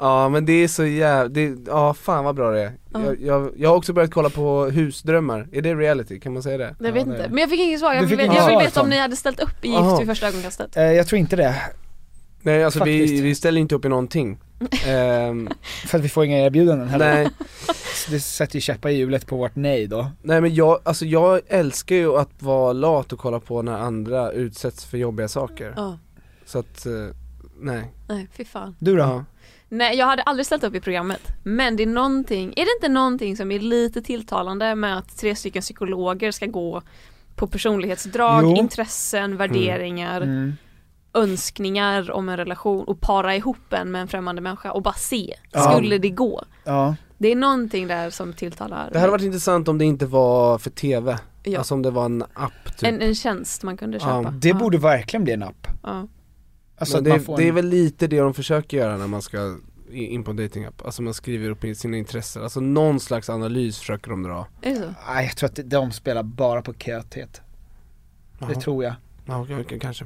Ja men det är så jävla, ja fan vad bra det är Ja. jag, jag, jag har också börjat kolla på husdrömmar, är det reality? Kan man säga det? Jag vet det- inte. Men jag fick inget svar. Jag vill, jag veta om ni hade ställt upp i. Gift vid första ögonkastet. Eh, jag tror inte det. Nej alltså vi, vi ställer inte upp i någonting Ehm, För att vi får inga erbjudanden heller. Nej, Det sätter ju käppar i hjulet på vårt nej då. nej men jag, alltså jag älskar ju att vara lat och kolla på när andra utsätts för jobbiga saker Ja. Så att, eh, nej Nej, fy fan. Du då? ja. Nej, jag hade aldrig ställt upp i programmet. Men det är någonting, är det inte någonting som är lite tilltalande med att tre stycken psykologer ska gå på personlighetsdrag, Jo. intressen, värderingar, Mm. Önskningar om en relation och para ihop en med en främmande människa och bara se, Ja. skulle det gå? Ja. Det är någonting där som tilltalar Det hade varit intressant om det inte var för TV, Ja. alltså om det var en app typ en, en tjänst man kunde Ja. köpa. Det Ja. borde verkligen bli en app. Ja. Alltså det, får det är väl lite det de försöker göra när man ska in på en datingapp, alltså man skriver upp sina intressen, alltså någon slags analys försöker de dra Är det så? Nej jag tror att de spelar bara på köthet. Det tror jag. Ja, okej, okej, kanske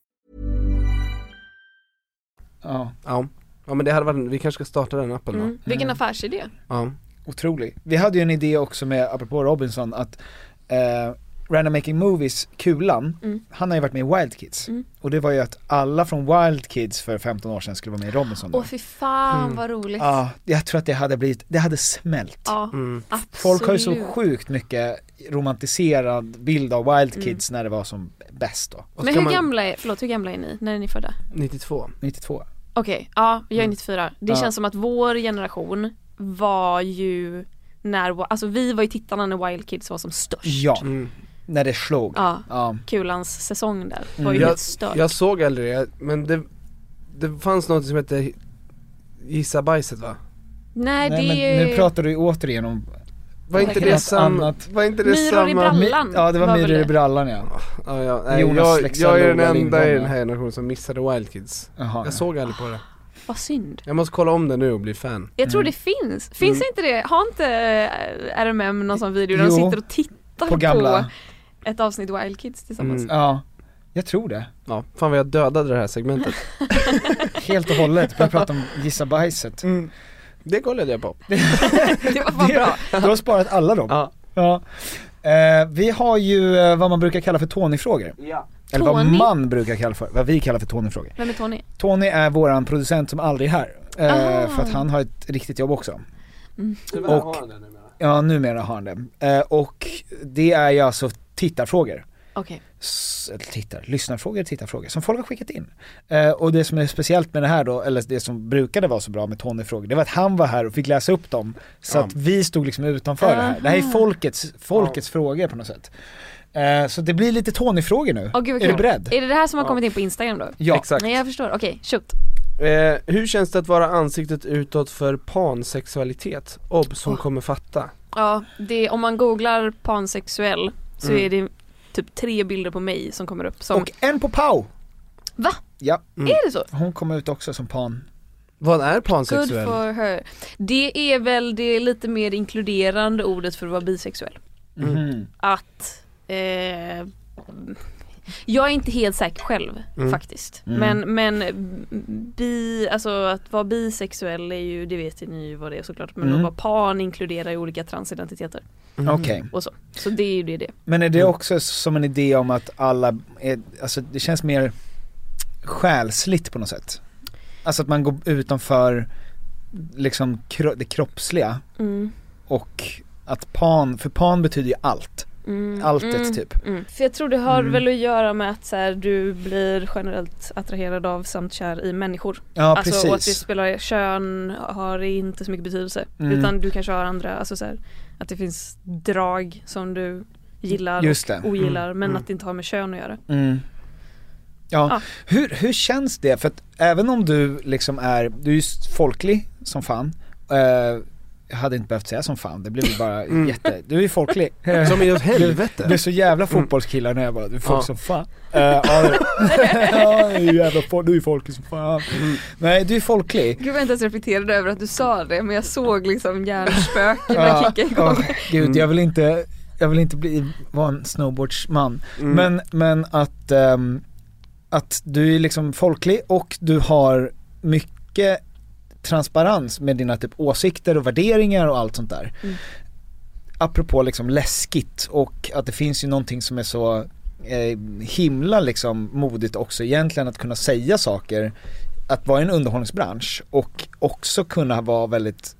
Ja, Ja. Ja men det hade varit, vi kanske ska starta den appen då. Mm. Vilken affärsidé. Ja. otrolig. Vi hade ju en idé också med, apropå Robinson, att eh, Random Making Movies, Kulan, Mm. han har ju varit med i Wild Kids. Mm. Och det var ju att alla från Wild Kids för 15 år sedan skulle vara med i Robinson. då. Åh fy fan Mm. vad roligt. Ja, jag tror att det hade blivit, det hade smält. Ja, Mm. absolut. Folk har ju så sjukt mycket romantiserad bild av Wild Kids när det var som bäst då. Men hur man- gamla är, förlåt hur gamla är ni? När är ni födda? 92. 92. Okej, ja jag är 94. Det Ja. känns som att vår generation var ju när, alltså vi var ju tittarna när Wild Kids var som störst. Ja, Mm. när det slog. Ja, Ja. Kulans säsong där var Mm. ju Jag, helt stört. jag såg aldrig det, men det, det fanns något som hette Gissa bajset va? Nej, Nej det men nu pratar du återigen om Var inte Vad det det? samma, var inte det Myror i samma? brallan. Ja det var, Var myror i brallan ja. Ja, ja, nej, Jonas jag, jag är den enda i den här ja. generationen som missade Wild Kids Jaha. Jag såg aldrig på det Vad synd. Jag måste kolla om det nu och bli fan Jag tror Mm. det finns. Finns Mm. inte det? Har inte eh, RMM någon sån video där de Jo, sitter och tittar på gamla. på ett avsnitt Wild Kids tillsammans? Mm. Ja, jag tror det. Ja, fan vad jag dödade det här segmentet Helt och hållet, börja prata om gissa bajset. Det kollade jag på Det var fan bra. Du har sparat alla dem. Ja, Ja. Eh, vi har ju eh, vad man brukar kalla för Tony-frågor. ja. Eller vad Tony? man brukar kalla för, vad vi kallar för Tony-frågor. Vem är Tony? Tony är våran producent som aldrig är här. Eh, för att han har ett riktigt jobb också. Tyvärr Och- har han det numera. Ja, numera har han det. Eh, och det är ju alltså tittarfrågor. Eller tittar, lyssnarfrågor, tittarfrågor som folk har skickat in. Eh, och det som är speciellt med det här då, eller det som brukade vara så bra med Tony-frågor, det var att han var här och fick läsa upp dem. Så Ja. att vi stod liksom utanför det här. Det här är Aha. folkets, folkets frågor på något sätt. Eh, så det blir lite Tony-frågor nu. Åh, gud, är du beredd? Är det det här som har Ja. kommit in på Instagram då? Ja. Exakt Nej jag förstår, okej, shoot. eh, Hur känns det att vara ansiktet utåt för pansexualitet? Ob som Oh. kommer fatta Ja, det, om man googlar pansexuell så Mm. är det typ tre bilder på mig som kommer upp som, Och en på Pau! Va? Ja, Mm. är det så? hon kom ut också som pan. Vad är Good pansexuell? for her. Det är väl det lite mer inkluderande ordet för att vara bisexuell. Mm. Att eh, jag är inte helt säker själv Mm. faktiskt. Mm. Men, men bi, alltså att vara bisexuell är ju, det vet ni ju vad det är såklart. Men Mm. att vara pan inkluderar ju olika transidentiteter Mm. Okej. och så. Så det är ju det det. Men är det Mm. också som en idé om att alla, är, alltså det känns mer själsligt på något sätt? Alltså att man går utanför liksom kro- det kroppsliga Mm. och att pan, för pan betyder ju allt. Mm. Alltet mm. typ. Mm. För jag tror det har Mm. väl att göra med att så här, du blir generellt attraherad av samt kär i människor. Ja alltså och att det precis. spelar, kön har inte så mycket betydelse. Mm. Utan du kanske har andra, alltså så här, att det finns drag som du gillar Just och det. ogillar Mm. men Mm. att det inte har med kön att göra. Mm. Ja, Ja. Hur, hur känns det? För att även om du liksom är, du är ju folklig som fan. Eh, hade inte behövt säga som fan, det blev ju bara Mm. jätte, du är ju folklig. Som i åt helvete Du är så jävla fotbollskillar när jag bara, du är folk Ja. som fan. Uh, ja, ja, du är jävla folk, du är folklig som fan. Mm. Nej, du är folklig. Gud jag inte ens reflekterade över att du sa det men jag såg liksom hjärnspöken Ja, kicka igång. åh, gud, jag vill inte, jag vill inte bli, vara en snowboardsman. Mm. Men, men att, ehm, att du är liksom folklig och du har mycket transparens med dina typ åsikter och värderingar och allt sånt där. Mm. Apropå liksom läskigt och att det finns ju någonting som är så eh, himla liksom modigt också egentligen att kunna säga saker, att vara i en underhållningsbransch och också kunna vara väldigt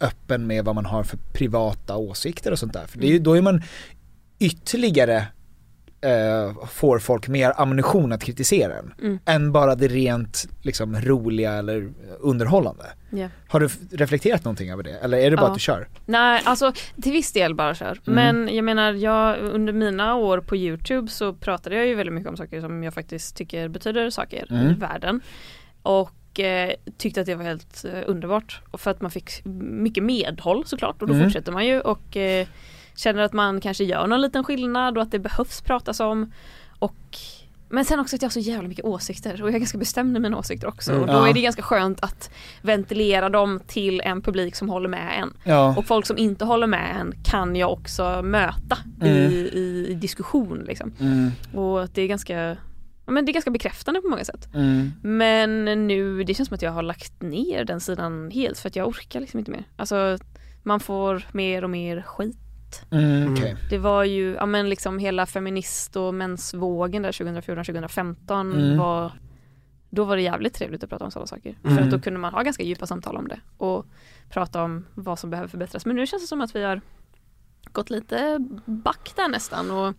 öppen med vad man har för privata åsikter och sånt där. För det är ju, då är man ytterligare eh, får folk mer ammunition att kritisera den. Mm. Än bara det rent liksom roliga eller underhållande. Ja. Har du reflekterat någonting över det? Eller är det bara Ja. att du kör? Nej, alltså till viss del bara kör. Mm. Men jag menar, jag, under mina år på Youtube så pratade jag ju väldigt mycket om saker som jag faktiskt tycker betyder saker i Mm. världen. Och eh, tyckte att det var helt eh, underbart. För att man fick mycket medhåll såklart och då Mm. fortsätter man ju och eh, känner att man kanske gör någon liten skillnad och att det behövs pratas om. Och men sen också att jag har så jävla mycket åsikter och jag är ganska bestämd i mina åsikter också. Mm. Och då Ja. är det ganska skönt att ventilera dem till en publik som håller med en. Ja. Och folk som inte håller med en kan jag också möta Mm. i, i, diskussion liksom. Mm. Och det är ganska men det är ganska bekräftande på många sätt. Mm. Men nu, det känns som att jag har lagt ner den sidan helt för att jag orkar liksom inte mer. Alltså man får mer och mer skit. Mm, okej. Det var ju, ja men liksom hela feminist och mensvågen där 2014-2015 Mm. var Då var det jävligt trevligt att prata om sådana saker. För Mm. att då kunde man ha ganska djupa samtal om det och prata om vad som behöver förbättras. Men nu känns det som att vi har gått lite back där nästan och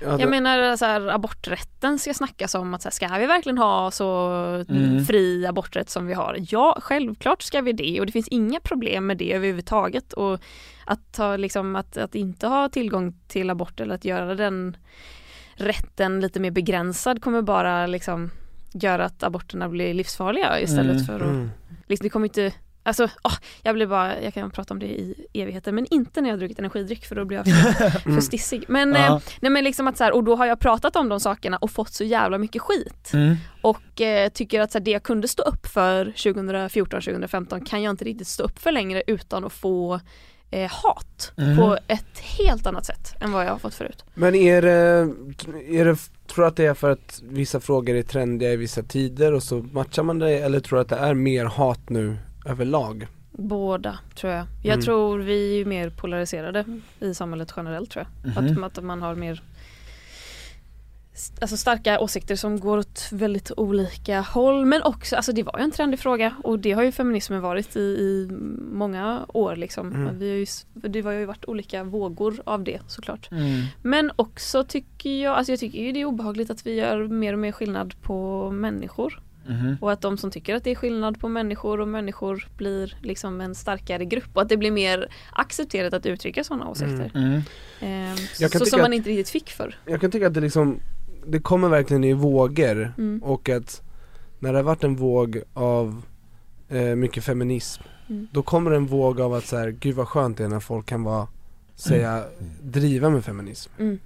Ja, det- jag menar så här, aborträtten ska snackas om att så här, ska vi verkligen ha så Mm. fri aborträtt som vi har? Ja, självklart ska vi det och det finns inga problem med det överhuvudtaget och att, ta, liksom, att, att inte ha tillgång till abort eller att göra den rätten lite mer begränsad kommer bara liksom göra att aborterna blir livsfarliga istället Mm. för att Mm. liksom, det kommer inte Alltså, åh, jag blir bara, jag kan prata om det i evigheter men inte när jag har druckit energidryck för då blir jag för, för Mm. stissig. Men, Ja. eh, nej men liksom att så här, och då har jag pratat om de sakerna och fått så jävla mycket skit. Mm. Och eh, tycker att så här, det jag kunde stå upp för 2014-2015 kan jag inte riktigt stå upp för längre utan att få eh, hat Mm. på ett helt annat sätt än vad jag har fått förut. Men är det, är det, tror du att det är för att vissa frågor är trendiga i vissa tider och så matchar man det eller tror du att det är mer hat nu överlag? Båda tror jag. Jag Mm. tror vi är mer polariserade i samhället generellt tror jag. Mhm. Att, att man har mer Alltså starka åsikter som går åt väldigt olika håll men också, alltså det var ju en trendig fråga och det har ju feminismen varit i, i många år liksom. Mm. Vi har ju, det har ju varit olika vågor av det såklart. Mm. Men också tycker jag, alltså jag tycker ju det är obehagligt att vi gör mer och mer skillnad på människor. Mhm. Och att de som tycker att det är skillnad på människor och människor blir liksom en starkare grupp och att det blir mer accepterat att uttrycka sådana åsikter. Mm. Ehm, Jag kan så som man inte riktigt fick för. Jag kan tycka att det liksom, det kommer verkligen i vågor Mm. och att när det har varit en våg av eh, mycket feminism Mm. Då kommer en våg av att så här, gud vad skönt det är när folk kan vara, säga, driva med feminism Mm.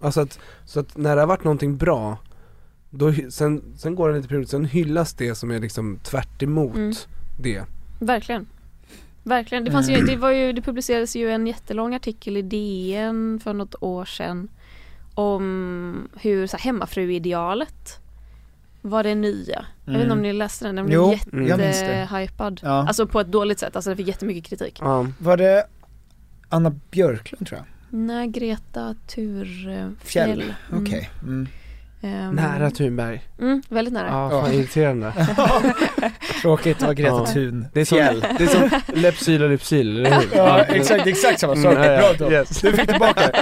Alltså att, så att när det har varit någonting bra då, sen, sen går det en liten period, sen hyllas det som är liksom tvärt emot Mm. det Verkligen. Verkligen. Det, fanns ju, Mm. det, var ju, det publicerades ju en jättelång artikel i DN för något år sedan om hur så här, hemmafruidealet var det nya. Jag vet inte om Mm. ni läste den, den blev Jo, jättehypad. Ja. Alltså på ett dåligt sätt, alltså den fick jättemycket kritik. Var det Anna Björklund tror jag? Nej, Greta Thurfjell. Fjäll, Mm. okej. Mm. Ehm, Nära Thunberg Mm, väldigt nära. Ja, fan irriterande Tråkigt att vara Greta Ja. Thun. Det är som, det är som Lepsyl och Lypsyl, eller hur? Ja, exakt, exakt samma sak. Mm, Bra då. yes. Du fick tillbaka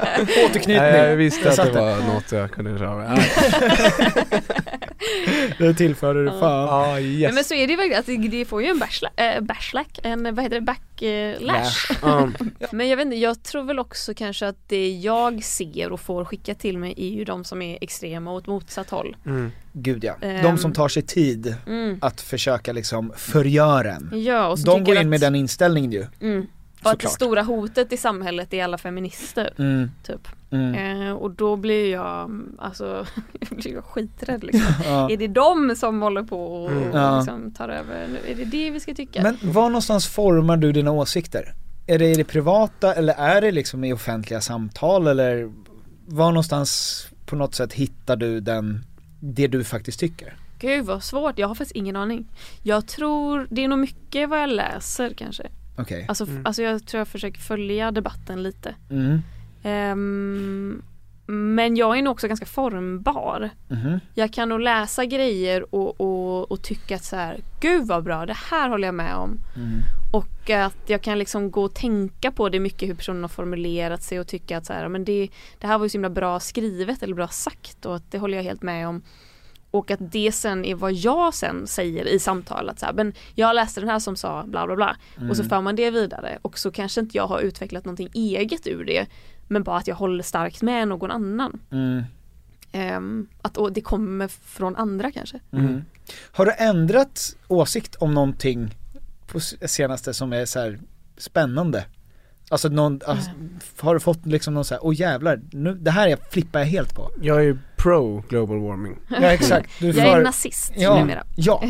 återknytning. Ja, jag visste Jag att det var något jag kunde dra med. Det tillförde du fan. Ja, Nej, yes. men så är det ju verkligen att det, får ju en backlash, äh, backlash en vad heter det, backlash. Ja. men jag vet inte, jag tror väl också kanske att det jag ser och får skicka till mig är ju de som är extrema åt motsatt håll. Mm. Gud ja. Ehm. De som tar sig tid Mm. att försöka liksom förgöra en. Ja, och De går in att- med den inställningen ju. Mm. Och att det stora hotet i samhället är alla feminister. Mm. Typ. Mm. Eh, och då blir jag, alltså, jag blir jag skiträdd liksom. Ja. Är det de som håller på och, Mm. Ja. liksom tar över? Är det det vi ska tycka? Men var någonstans formar du dina åsikter? Är det i det privata eller är det liksom i offentliga samtal eller var någonstans på något sätt hittar du den, det du faktiskt tycker? Gud vad svårt, jag har faktiskt ingen aning. Jag tror, det är nog mycket vad jag läser kanske. Okej. Alltså, alltså jag tror jag försöker följa debatten lite. Mm. Ehm, men jag är nog också ganska formbar. Mhm. Jag kan nog läsa grejer och, och, och tycka att så här, gud vad bra, det här håller jag med om. Mm. Och att jag kan liksom gå och tänka på det mycket hur personen har formulerat sig och tycka att så här, men det, det här var ju så himla bra skrivet eller bra sagt och att det håller jag helt med om. Och att det sen är vad jag sen säger i samtalet. Så här, men jag läste den här som sa bla bla bla. Och så Mm. för man det vidare och så kanske inte jag har utvecklat någonting eget ur det. Men bara att jag håller starkt med någon annan. Mm. Ehm, att och det kommer från andra kanske. Mm. Har du ändrat åsikt om någonting på senaste som är så här spännande? Alltså någon, alltså, har du fått liksom någon så här, åh jävlar, nu, det här flippar jag helt på. Jag är ju pro global warming. Ja exakt. Du Jag är får- nazist ja, numera. Ja,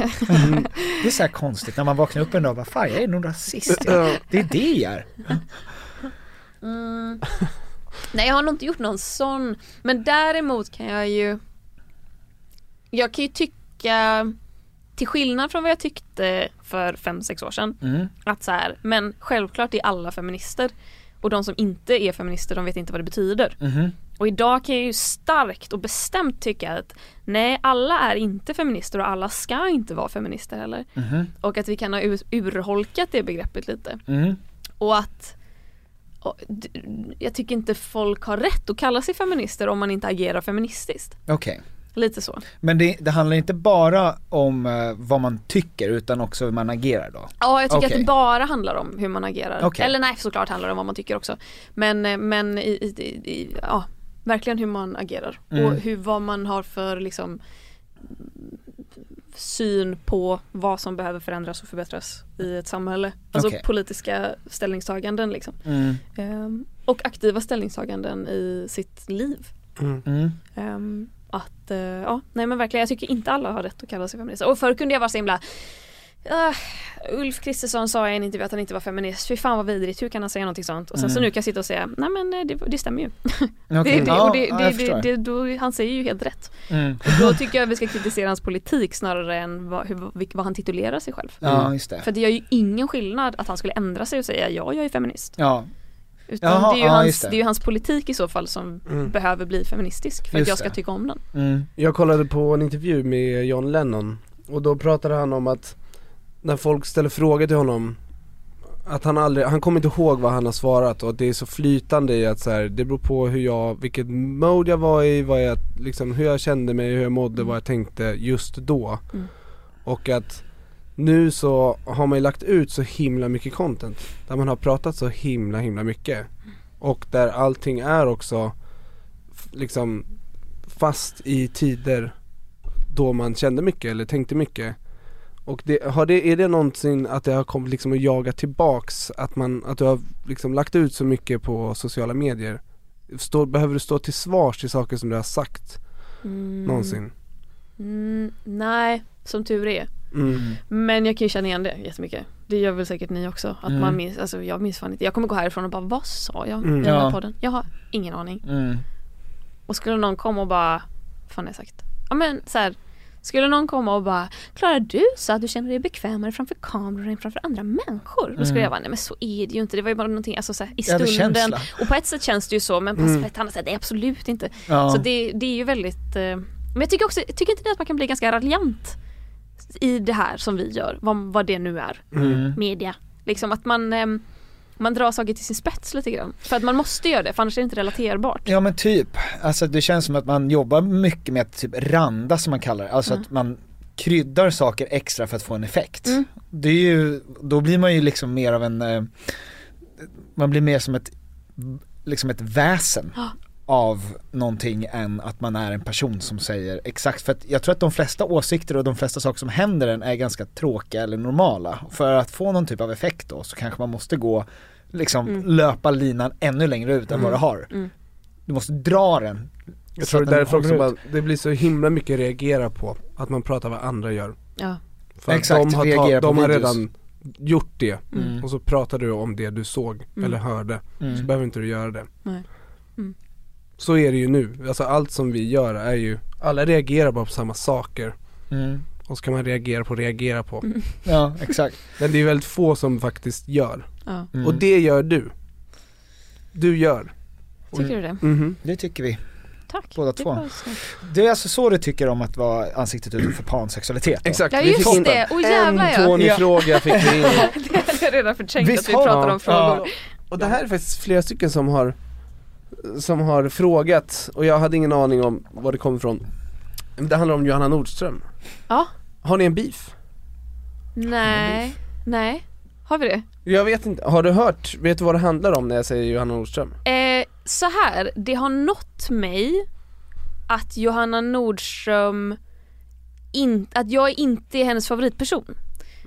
det är så här konstigt när man vaknar upp en dag och bara, fan jag är nog rasist. Ja. Det är det jag är. Mm. Nej jag har nog inte gjort någon sån Men däremot kan jag ju Jag kan ju tycka Till skillnad från vad jag tyckte för 5-6 år sedan Mm. Att så här, men självklart är alla feminister Och de som inte är feminister de vet inte vad det betyder Mhm. Och idag kan jag ju starkt och bestämt tycka att Nej alla är inte feminister och alla ska inte vara feminister heller Mhm. Och att vi kan ha ur- urholkat det begreppet lite Mm. och att och, jag tycker inte folk har rätt att kalla sig feminister om man inte agerar feministiskt. Okej. Lite så. Men det, det handlar inte bara om eh, vad man tycker utan också hur man agerar då? Ja, jag tycker Okej. att det bara handlar om hur man agerar. Okej. Eller nej, såklart handlar det om vad man tycker också. Men, eh, men i, i, i, ja, verkligen hur man agerar. Mm. Och hur, vad man har för liksom syn på vad som behöver förändras och förbättras i ett samhälle. Alltså Okej. politiska ställningstaganden liksom. Mm. Ehm, och aktiva ställningstaganden i sitt liv. Mm. Ehm, att, eh, ja, nej men verkligen jag tycker inte alla har rätt att kalla sig feminister. Och förr kunde jag vara så himla ah, Ulf Kristersson sa i en intervju att han inte var feminist, fy fan vad vidrigt, hur kan han säga någonting sånt? Och sen så Mm. nu kan jag sitta och säga, nej men eh, det, det stämmer ju. Det, det, och det, ja, det, då, han säger ju helt rätt. Mm. Då tycker jag vi ska kritisera hans politik snarare än vad, hur, vad han titulerar sig själv. Ja, just det. För det gör ju ingen skillnad att han skulle ändra sig och säga ja, jag är feminist. Ja. Utan Jaha, det, är ju ja, hans, det. det. är ju hans politik i så fall som Mm. behöver bli feministisk för Just att jag ska det. tycka om den. Mm. Jag kollade på en intervju med John Lennon och då pratade han om att när folk ställer frågor till honom att han aldrig, han kommer inte ihåg vad han har svarat och det är så flytande i att så här, det beror på hur jag, vilket mode jag var i, vad jag, liksom hur jag kände mig, hur jag mådde, vad jag tänkte just då. Mm. Och att nu så har man ju lagt ut så himla mycket content där man har pratat så himla himla mycket. Och där allting är också liksom fast i tider då man kände mycket eller tänkte mycket. Och det, har det, är det någonsin att det har kommit liksom att jaga tillbaks, att man, att du har liksom lagt ut så mycket på sociala medier? Stå, behöver du stå till svars till saker som du har sagt Mm. någonsin? Mm, nej, som tur är. Mm. Men jag kan ju känna igen det jättemycket. Det gör väl säkert ni också. Att Mm. man minns, alltså jag minns fan inte. Jag kommer gå härifrån och bara, vad sa jag Mm. i den här Ja. podden? Jag har ingen aning. Mm. Och skulle någon komma och bara, vad fan har jag sagt? Ja men så här, Skulle någon komma och bara Klara du sa att du känner dig bekvämare framför kameror än framför andra människor. Då skulle Mm. jag bara, nej men så är det ju inte. Det var ju bara någonting alltså, så här, i stunden. Och på ett sätt känns det ju så men på Mm. ett annat sätt, nej absolut inte. Ja. Så det, det är ju väldigt eh, Men jag tycker också, tycker inte ni att man kan bli ganska raljant i det här som vi gör, vad, vad det nu är, Mm. media. Liksom att man, ehm, man drar saker till sin spets lite grann. För att man måste göra det, för annars är det inte relaterbart. Ja men typ, alltså det känns som att man jobbar mycket med att typ randa som man kallar det, alltså att man kryddar saker extra för att få en effekt. Mm. Det är ju, då blir man ju liksom mer av en, eh, man blir mer som ett, liksom ett väsen. Av någonting än att man är en person som säger exakt, för att jag tror att de flesta åsikter och de flesta saker som händer en är ganska tråkiga eller normala. För att få någon typ av effekt då så kanske man måste gå, liksom Mm. löpa linan ännu längre ut än vad Mm. du har. Mm. Du måste dra den. Jag så tror att det därför också man, det blir så himla mycket reagera på att man pratar vad andra gör. Ja. För att Exakt, de har, reagera ta, de har videos. redan gjort det Mm. och så pratar du om det du såg Mm. eller hörde. Så Mm. behöver inte du göra det. Nej. Så är det ju nu, alltså allt som vi gör är ju, alla reagerar bara på samma saker Mm. och så kan man reagera på reagera på. Mm. Ja, exakt. Men det är väldigt få som faktiskt gör. Ja. Mm. Och det gör du. Du gör. Tycker du det? Mhm. Det tycker vi. Tack. Båda det två. snällt. Det är alltså så du tycker om att vara ansiktet utåt för pansexualitet då? Exakt, Ja vi just fick in det, och jävlar en ja. Tony-fråga fick vi in Det hade jag redan förträngt Visst att vi har- pratar ja, om frågor. Och det här är faktiskt flera stycken som har Som har frågat och jag hade ingen aning om var det kom ifrån Det handlar om Johanna Nordström Ja. Har ni en beef? Nej, nej. Har vi det? Jag vet inte, har du hört, vet du vad det handlar om när jag säger Johanna Nordström? Eh, så här, det har nått mig att Johanna Nordström in, att jag inte är hennes favoritperson.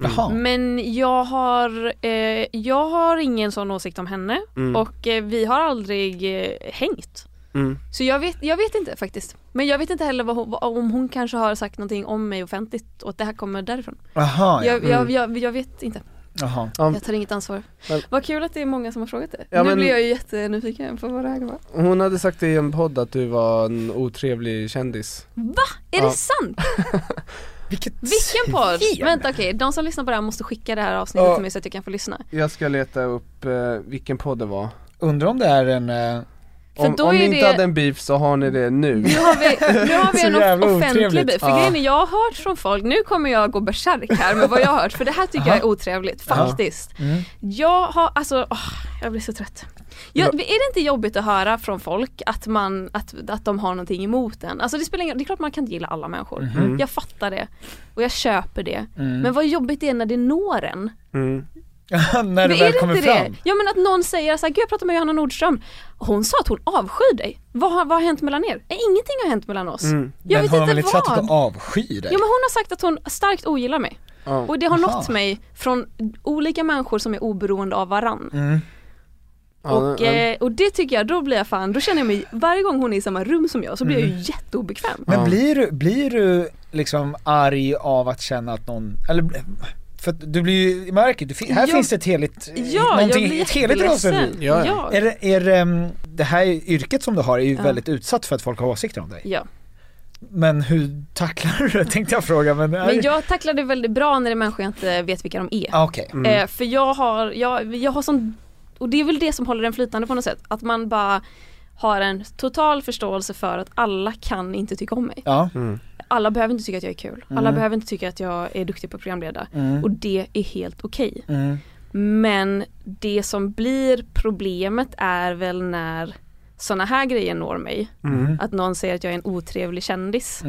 Jaha. Men jag har, eh, jag har ingen sån åsikt om henne Mm. och eh, vi har aldrig eh, hängt. Mm. Så jag vet, jag vet inte faktiskt. Men jag vet inte heller vad hon, om hon kanske har sagt någonting om mig offentligt och att det här kommer därifrån. Jaha, ja. Jag, jag, jag, jag vet inte. Jaha. Ja, Jag tar inget ansvar. Men- Vad kul att det är många som har frågat det. Ja, nu men- blir jag ju jättenyfiken på vad det här vara. Hon hade sagt i en podd att du var en otrevlig kändis Va? Är Ja. det sant? Vilket Vilken podd? svin! Vänta okej, de som lyssnar på det här måste skicka det här avsnittet Ja. till mig så att jag kan få lyssna. Jag ska leta upp eh, vilken podd det var Undrar om det är en, eh, Om, om ni inte det- hade en beef så har ni det nu Nu har vi, nu har vi en offentlig otrevligt. bit. För Ja. grejen är, jag har hört från folk, nu kommer jag gå bärsärk här med vad jag har hört för det här tycker jag är otrevligt faktiskt. Mm. Jag har, alltså, åh, jag blir så trött. Jag, är det inte jobbigt att höra från folk att, man, att, att de har någonting emot en? Alltså det spelar ingen, det är klart man kan inte gilla alla människor. Mhm. Jag fattar det. Och jag köper det. Mm. Men vad jobbigt det är när det når en. mm. när det är väl det kommer inte fram. det? Ja men att någon säger såhär, gud jag pratade med Johanna Nordström, hon sa att hon avskyr dig. Vad, har- vad har hänt mellan er? Ingenting har hänt mellan oss. Mm. Jag men vet har hon väl inte sagt att hon avskyr dig? Jo men hon har sagt att hon starkt ogillar mig. Ja. Och det har Aha. nått mig från olika människor som är oberoende av varann. Mm. Ja, och, eh, och det tycker jag, då blir jag fan, då känner jag mig, varje gång hon är i samma rum som jag så blir jag ju jätteobekväm. Men Ja. blir du, blir du liksom arg av att känna att någon, eller för att du blir ju, märker du, här Ja. finns det ett heligt, Ja, jag någonting, blir ett heligt raseri. Ja, ja. Är det, är det, um, det här yrket som du har är ju Ja. väldigt utsatt för att folk har åsikter om dig. Ja. Men hur tacklar du det tänkte jag fråga men, Men jag tacklar det väldigt bra när det är människor jag inte vet vilka de är. ah, okej. Mm. Eh, för jag har, jag, jag har sån, och det är väl det som håller den flytande på något sätt, att man bara har en total förståelse för att alla kan inte tycka om mig. Ja. Mm. Alla behöver inte tycka att jag är kul, alla Mm. behöver inte tycka att jag är duktig på att programleda. Mm. Och det är helt okej. Mm. Men det som blir problemet är väl när sådana här grejer når mig. Mm. Att någon säger att jag är en otrevlig kändis.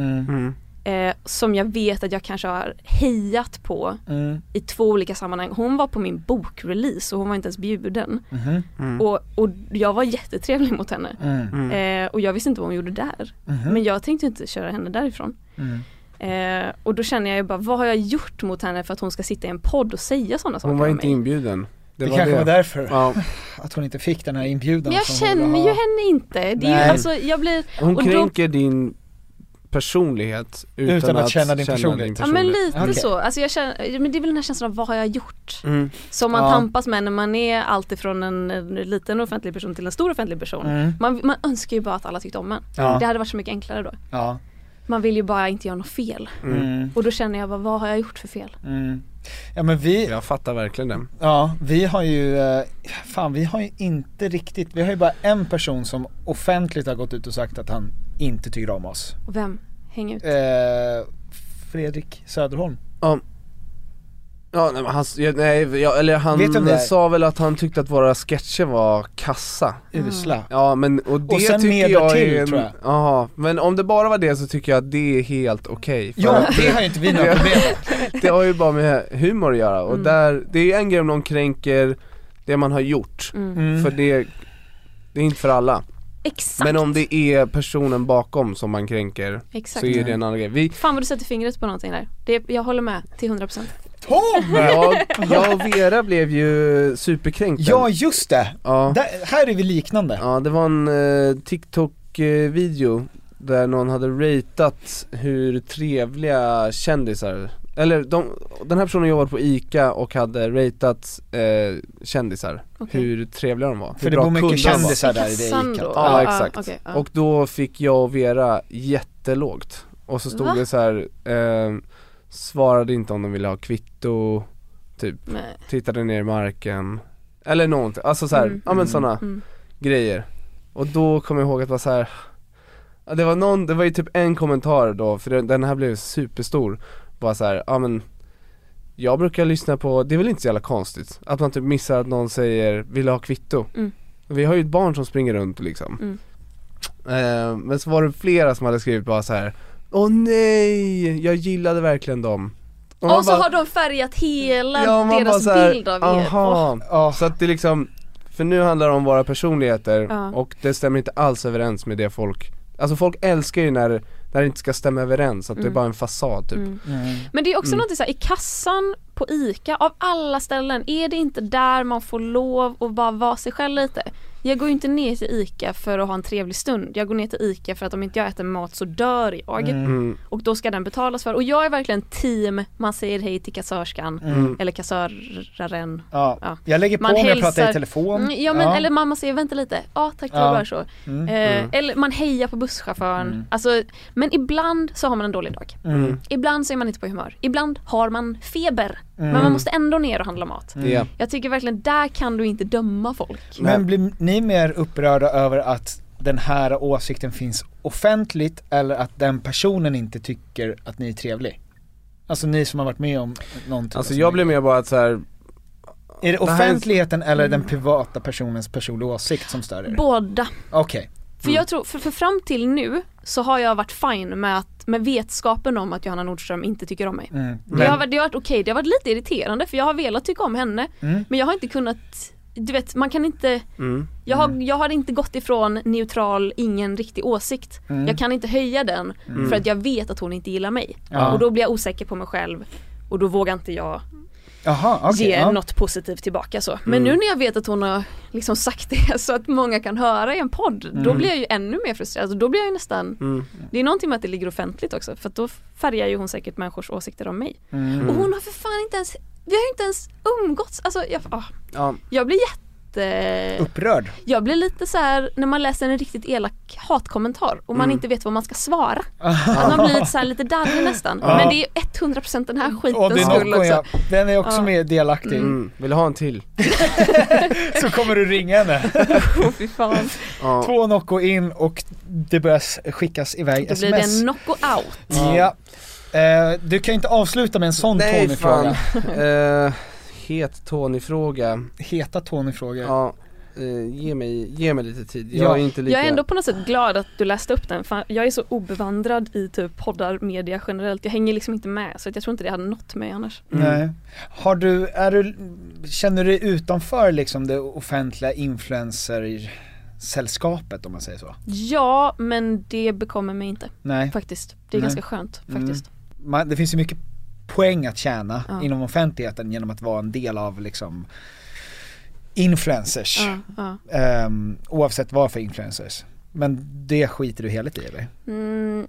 Mm. Mm. Eh, som jag vet att jag kanske har hejat på Mm. i två olika sammanhang. Hon var på min bokrelease och hon var inte ens bjuden. Mhm. Mm. Och, och jag var jättetrevlig mot henne. Mm. Mm. Eh, och jag visste inte vad hon gjorde där. Mhm. Men jag tänkte inte köra henne därifrån. Mm. Eh, och då känner jag ju bara, vad har jag gjort mot henne för att hon ska sitta i en podd och säga sådana saker Hon var om inte mig? inbjuden Det, Det, var kanske det. var därför, Ja. att hon inte fick den här inbjudan Men jag känner ju henne inte. Det är ju Nej. alltså, jag blir, Hon och då- kränker din personlighet utan, Utan att känna din personlighet. ja men lite Okej. så. Alltså jag känner, men det är väl den här känslan av vad har jag gjort? Mm. Som man Ja. tampas med när man är alltifrån en, en liten offentlig person till en stor offentlig person. Mm. Man, man önskar ju bara att alla tyckte om en. Ja. Det hade varit så mycket enklare då. Ja. Man vill ju bara inte göra något fel. Mm. Och då känner jag bara, vad har jag gjort för fel? Mm. Ja men vi, Jag fattar verkligen det ja vi har ju, eh, fan vi har ju inte riktigt, vi har ju bara en person som offentligt har gått ut och sagt att han inte tycker om oss. Och vem? Häng ut. Eh, Fredrik Söderholm. Ja Ja nej, men han, nej, ja, eller han sa väl att han tyckte att våra sketcher var kassa Usla. Ja men och det Och sen tycker jag därtill, är en, tror jag. Jaha, men om det bara var det så tycker jag att det är helt okej för Ja, det har ju inte vi några problem. Det har ju bara med humor att göra och Mm. där, det är ju en grej om någon kränker det man har gjort Mm. Mm. För det, det är inte för alla Exakt. Men om det är personen bakom som man kränker Exakt. så är det en annan grej Vi, Fan vad du sätter fingret på någonting där. Det, jag håller med till 100%. Tom! jag, jag och Vera blev ju superkränkta Ja just det! ja. Där, här är vi liknande. Ja det var en eh, TikTok-video där någon hade ratat hur trevliga kändisar, eller de, den här personen jobbade på ICA och hade ratat eh, kändisar, Okej. hur trevliga de var För hur det bra bor mycket var. kändisar där i det då? Ja, Ja, exakt, okej, ja. och då fick jag och Vera jättelågt Och så stod Va? det så här, eh, svarade inte om de ville ha kvitto, typ Nej. tittade ner i marken Eller någonting, alltså så här, Mm, ja men mm, sådana mm. grejer Och då kommer jag ihåg att vara så här. Det var någon, det var ju typ en kommentar då, för den här blev superstor Bara så här, ja men Jag brukar lyssna på, det är väl inte så jävla konstigt Att man typ missar att någon säger, vill du ha kvitto? Mm. Vi har ju ett barn som springer runt liksom Mm. eh, Men så var det flera som hade skrivit bara så här. Åh nej, jag gillade verkligen dem Och, man så bara- har de färgat hela Ja, deras här, bild av er. Aha, så att det liksom För nu handlar det om våra personligheter Ja. och det stämmer inte alls överens med det folk Alltså folk älskar ju när, när det inte ska stämma överens, att det är Mm. bara en fasad typ Mm. Men det är också Mm. något så här, i kassan på ICA, av alla ställen, är det inte där man får lov att bara vara sig själv lite? Jag går ju inte ner till ICA för att ha en trevlig stund. Jag går ner till ICA för att om inte jag äter mat så dör jag. Mm. Och då ska den betalas för. Och jag är verkligen team, man säger hej till kassörskan Mm. eller kassöraren. Ja. Ja. Jag lägger på Man när jag hälsar- pratar i telefon. Mm, ja men eller mamma säger vänta lite, ja tack det Ja. var bara så. Mm. Eh, Mm. Eller man hejar på busschauffören. Mm. Alltså, men ibland så har man en dålig dag. Mm. Ibland så är man inte på humör. Ibland har man feber. Mm. Men man måste ändå ner och handla mat. Mm. Ja. Jag tycker verkligen där kan du inte döma folk. Men blir ni mer upprörda över att den här åsikten finns offentligt eller att den personen inte tycker att ni är trevlig? Alltså ni som har varit med om någonting. Alltså jag blir mer bara att så här. Är det det här är- offentligheten eller Mm. den privata personens personliga åsikt som stör er? Båda. Okej. För jag tror, för, för fram till nu så har jag varit fine med, att, med vetskapen om att Johanna Nordström inte tycker om mig. Mm. Det har varit, det har varit okej, det har varit lite irriterande för jag har velat tycka om henne Mm. men jag har inte kunnat, du vet man kan inte Mm. jag har, jag har inte gått ifrån neutral, ingen riktig åsikt. Mm. Jag kan inte höja den Mm. för att jag vet att hon inte gillar mig. Ja. Och då blir jag osäker på mig själv och då vågar inte jag Jaha, okej. ge ja. något positivt tillbaka så. Men Mm. nu när jag vet att hon har liksom sagt det så att många kan höra i en podd, då Mm. blir jag ju ännu mer frustrerad. Alltså, då blir jag ju nästan, Mm. det är någonting med att det ligger offentligt också för att då färgar ju hon säkert människors åsikter om mig. Mm. Och hon har för fan inte ens, vi har ju inte ens umgåtts, alltså jag, ah, Ja. jag blir jätte Upprörd? jag blir lite så här när man läser en riktigt elak hatkommentar och man Mm. inte vet vad man ska svara. Att man blir lite, så här, lite darrig nästan. Ja. Men det är 100% den här skitens skull Nocco också. ja, den är också Ja. med delaktig. Mm. Vill du ha en till? Så kommer du ringa henne. Fy fan. Ja. Två Nocco in och det börjar skickas iväg Då blir det sms. en knocko out. Ja. Eh, du kan ju inte avsluta med en sån Tony-fråga. eh, het Tony-fråga Heta Tony-frågor. Ja, eh, ge, mig, ge mig lite tid, jag Ja. är inte lika Jag är ändå på något sätt glad att du läste upp den för jag är så obevandrad i typ poddar, media generellt. Jag hänger liksom inte med så att jag tror inte det hade nått mig annars. Nej. Har du, är du, känner du dig utanför liksom det offentliga influencer-sällskapet om man säger så? Ja, men det bekommer mig inte. Nej. Faktiskt. Det är Nej. ganska skönt faktiskt. Mm. Man, det finns ju mycket poäng att tjäna Ja. inom offentligheten genom att vara en del av liksom influencers. Ja, ja. Ehm, oavsett vad för influencers. Men det skiter du helt i eller? Mm,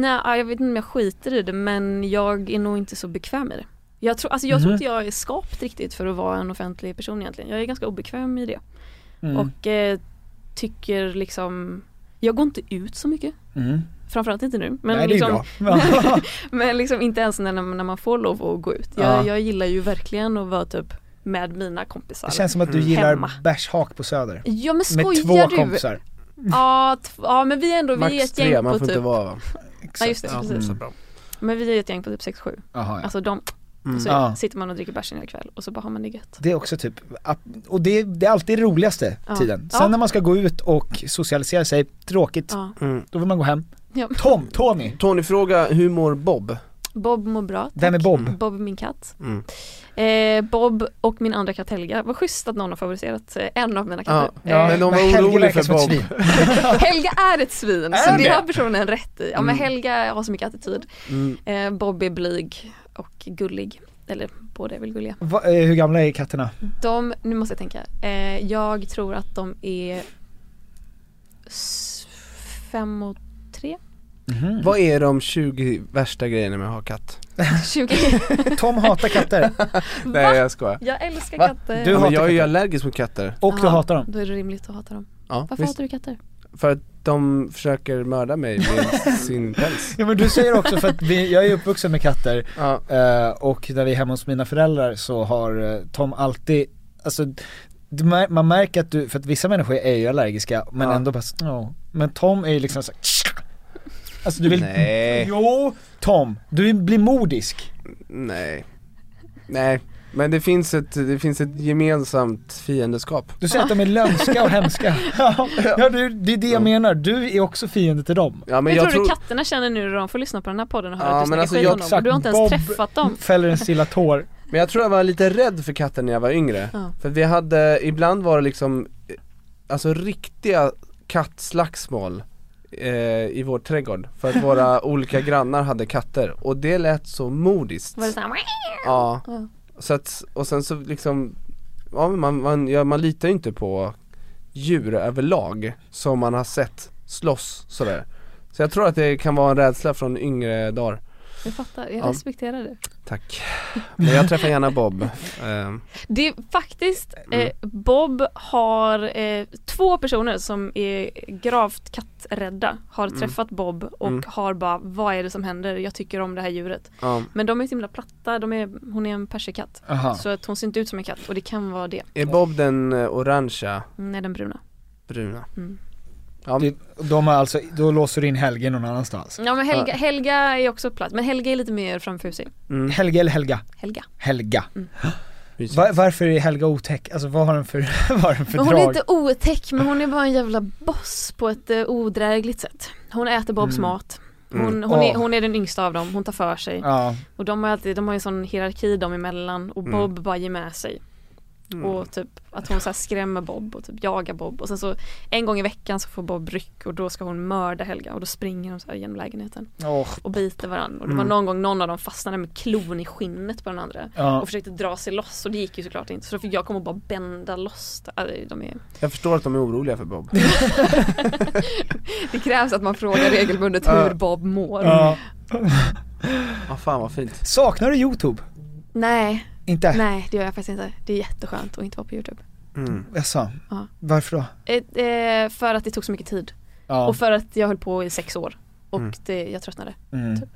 nej, jag vet inte om jag skiter i det men jag är nog inte så bekväm i det. Jag tror, alltså jag tror Mhm. inte jag är skapt riktigt för att vara en offentlig person egentligen. Jag är ganska obekväm i det. Mm. Och eh, tycker liksom, jag går inte ut så mycket. Mm. Framförallt inte nu. Men, Nej, det är liksom, bra. men liksom inte ens när, när man får lov att gå ut. Jag, Ja. jag gillar ju verkligen att vara typ med mina kompisar. Det känns som att du Mm. gillar Hemma. bärshak på söder. Ja men Med skojar två du? kompisar. Ja, ja men vi är ändå, vi är Max ett gäng tre, på man får typ inte vara va? Ja just det, Ja, precis. så bra. Men vi är ett gäng på typ 6-7 Jaha, ja. Alltså de, Mm. så Ja. sitter man och dricker bärs en kväll och så bara har man det gött Det är också typ, och det, det är alltid det roligaste Ja. tiden. Sen Ja. när man ska gå ut och socialisera sig, tråkigt, Ja. Mm. då vill man gå hem. Ja. Tom, Tony, Tony-fråga, hur mår Bob? Bob mår bra, tack. vem är Bob? Bob är min katt Mm. eh, Bob och min andra katt Helga, vad schysst att någon har favoriserat eh, en av mina katter Ja, Eh, men de var oroliga för Bob. Helga är ett svin, så det har personen rätt i. Ja men Mm. Helga har så mycket attityd Mm. eh, Bob är blyg och gullig Eller båda är väl gulliga Va, eh, hur gamla är katterna? De, nu måste jag tänka, eh, jag tror att de är fem och Mhm. Vad är de 20 värsta grejerna med att ha katt? 20 Tom hatar katter, Nej jag skojar Jag älskar Va? katter Du ja, men hatar jag är ju katter. allergisk mot katter och du Jaha, hatar dem. Då är det rimligt att hata dem Ja, Varför visst. hatar du katter? För att de försöker mörda mig med sin päls Ja men du säger också för att vi, jag är uppvuxen med katter Ja, eh, och när vi är hemma hos mina föräldrar så har eh, Tom alltid, alltså du man märker att du, för att vissa människor är ju allergiska men Ja. ändå bara, oh. men Tom är ju liksom så här, Alltså du vill... Nej. Jo, Tom, du blir modisk. Nej. Nej. Men det finns ett, det finns ett gemensamt fiendeskap. Du säger att de är lömska och hemska. Ja, ja du, det är det jag menar, du är också fiende till dem. Ja men jag, jag tror, du katterna känner nu när de får lyssna på den här podden och höra Ja, att du snackar alltså skit jag- om dem. Du har inte ens Bob träffat dem. Fäller en stilla tår. men jag tror jag var lite rädd för katten när jag var yngre. Ja. För vi hade, ibland var det liksom, eh, alltså riktiga kattslagsmål i vår trädgård. För att våra olika grannar hade katter och det lät så modiskt. Var det såhär, Ja. Ja. Så att, och sen så liksom, ja man, man, ja, man litar ju inte på djur överlag som man har sett slåss sådär. Så jag tror att det kan vara en rädsla från yngre dagar. Jag fattar, jag Ja. respekterar det. Tack. Men jag träffar gärna Bob. Eh, Det är faktiskt, Mm. eh, Bob har eh, två personer som är gravt katträdda har Mm. träffat Bob och Mm. har bara, vad är det som händer? Jag tycker om det här djuret. ja. Men de är så himla platta, de är, hon är en persikatt. Aha. Så att hon ser inte ut som en katt och det kan vara det. Är Bob den eh, orangea, Nej den bruna. bruna? Mm. Ja, Det, de har alltså, då låser du in Helge någon annanstans. Ja men Helga, Helga är också platt, men Helga är lite mer framfusig. mm. Helge eller Helga? Helga. Helga. mysigt. Va, varför är Helga otäck? Alltså vad har den för, vad har den för Men hon är drag? inte otäck men hon är bara en jävla boss på ett uh, odrägligt sätt. Hon äter Bobs Mm. mat. Hon, Mm. hon, är, Åh. hon är den yngsta av dem, hon tar för sig. Ja, Och de har alltid, de har ju en sån hierarki dem emellan och Mm. Bob bara ger med sig. Mm. Och typ att hon så här skrämmer Bob och typ jagar Bob och sen så en gång i veckan så får Bob ryck och då ska hon mörda Helga och då springer de så här genom lägenheten Åh, och biter varandra. Och det Mm. var någon gång någon av dem fastnade med klon i skinnet på den andra ja. och försökte dra sig loss och det gick ju såklart inte så då fick jag komma och bara bända loss. Alltså, De är... Jag förstår att de är oroliga för Bob. Det krävs att man frågar regelbundet hur Bob mår. ja. Ja fan vad fint. Saknar du youtube? Nej, Inte? nej det gör jag faktiskt inte. Det är jätteskönt att inte vara på Youtube. Mm. Jaså? Ja. Varför då? Eh, eh, för att det tog så mycket tid. Ja. Och för att jag höll på i sex år. Och Mm. det, jag tröttnade. Mm. typ.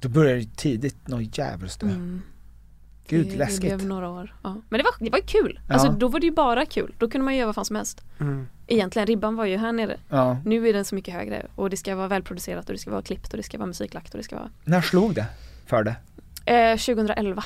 Då började det tidigt, något jävligt det. Mm. Gud, det, läskigt. Det blev några år. Ja. Men det var, det var ju kul. Alltså Ja. då var det ju bara kul. Då kunde man göra vad fan som helst. Mm. Egentligen, ribban var ju här nere. Ja. Nu är den så mycket högre. Och det ska vara välproducerat och det ska vara klippt och det ska vara musiklagt och det ska vara När slog det för det? eh, 2011.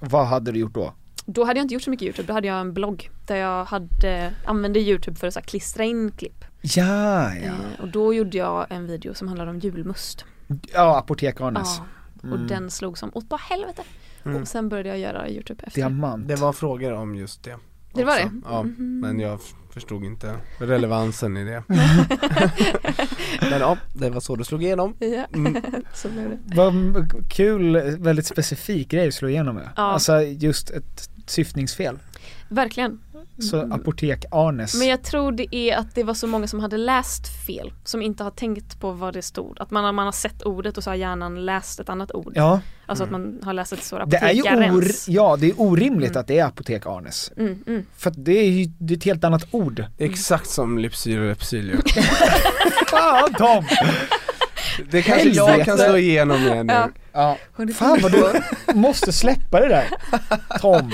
Vad hade du gjort då? Då hade jag inte gjort så mycket Youtube. Då hade jag en blogg där jag hade, använde Youtube för att så här, klistra in klipp. Ja, ja. Eh, och då gjorde jag en video som handlade om julmust. Ja, Apotek-Arnes. Ja, och Mm. den slog som åt bara helvete. Mm. Och sen började jag göra Youtube efter. Diamant. Det var frågor om just det. Det var det? Ja, Mhm. men jag förstod inte relevansen i det. men ja, det var så det slog igenom. Ja, Mm. så blev det. Vad kul, väldigt specifik grej att slå igenom med. Ja. Alltså just ett syftningsfel. Verkligen. Så Mm. Apotek-Arnes. Men jag tror det är att det var så många som hade läst fel. Som inte har tänkt på vad det stod. Att man, man har sett ordet och så har hjärnan läst ett annat ord. Ja, Alltså att man har läst ett så det är ju or, apotekarens. ja, det är orimligt Mm. att det är Apotek-Arnes. Mm, mm. För det är ju det är ett helt annat ord. Exakt som Lypsyl och Lepsyl Fan Tom! Det kanske jag Helvete. kan slå igenom igen nu. Ja. Ja. Fan vad du måste släppa det där. Tom.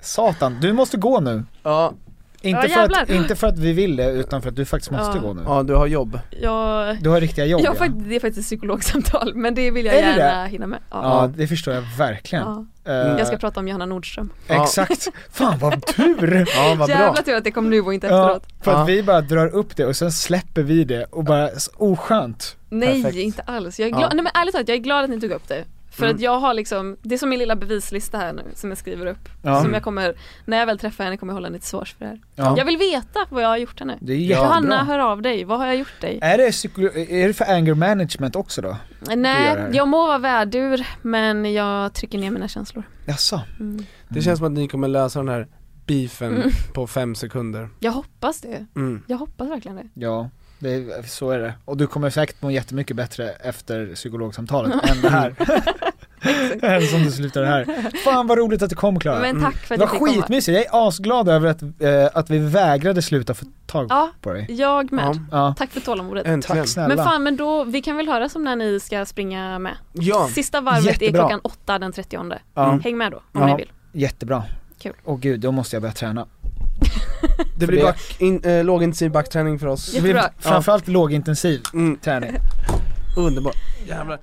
Satan, du måste gå nu. Ja, Inte, Ja, för att, jävlar. inte för att vi vill det, utan för att du faktiskt måste Ja. gå nu. ja du har jobb. Jag, Du har riktiga jobb jag ja. har faktiskt, det är faktiskt psykologsamtal men det vill jag Är det gärna hinna med. Ja. Ja, det förstår jag verkligen. Ja. Eh, Jag ska prata om Johanna Nordström. Ja. Exakt. Fan vad tur! Ja vad bra. Jävla tur att det kom nu och inte Ja, efteråt. för att Ja. vi bara drar upp det och sen släpper vi det och bara, s- oskönt. Nej Perfekt. inte alls. Jag är Ja. glad, nej men ärligt talat jag är glad att ni tog upp det. För Mm. att jag har liksom, det är som min lilla bevislista här nu som jag skriver upp. Ja. Som jag kommer, när jag väl träffar henne kommer jag hålla henne till svars för det här. Ja. Jag vill veta vad jag har gjort henne. Det är. Johanna hör av dig, vad har jag gjort dig? Är det, psykolo- är det för anger management också då? Nej, jag må vara värdur men jag trycker ner mina känslor. Jaså? Mm. Det känns som att ni kommer lösa den här beefen Mm. på fem sekunder. Jag hoppas det. Mm. Jag hoppas verkligen det. Ja, det är, så är det. Och du kommer säkert må jättemycket bättre efter psykologsamtalet än det här. än som du slutar det här. Fan vad roligt att du kom Klara. Men tack för Det att var jag fick komma. skitmysigt, jag är asglad över att, eh, att vi vägrade sluta få tag Ja, på dig. jag med. Ja, Tack för tålamodet. äntligen. tack snälla. Men fan men då, vi kan väl höra som när ni ska springa med. Ja, Sista varvet Jättebra. är klockan åtta den 30 Ja, Häng med då om Ja. ni vill. jättebra. Kul. Åh gud, då måste jag börja träna. det blir back, in, eh, lågintensiv backträning för oss. Det blir Jättebra. framförallt lågintensiv Mm. träning. Underbart, jävlar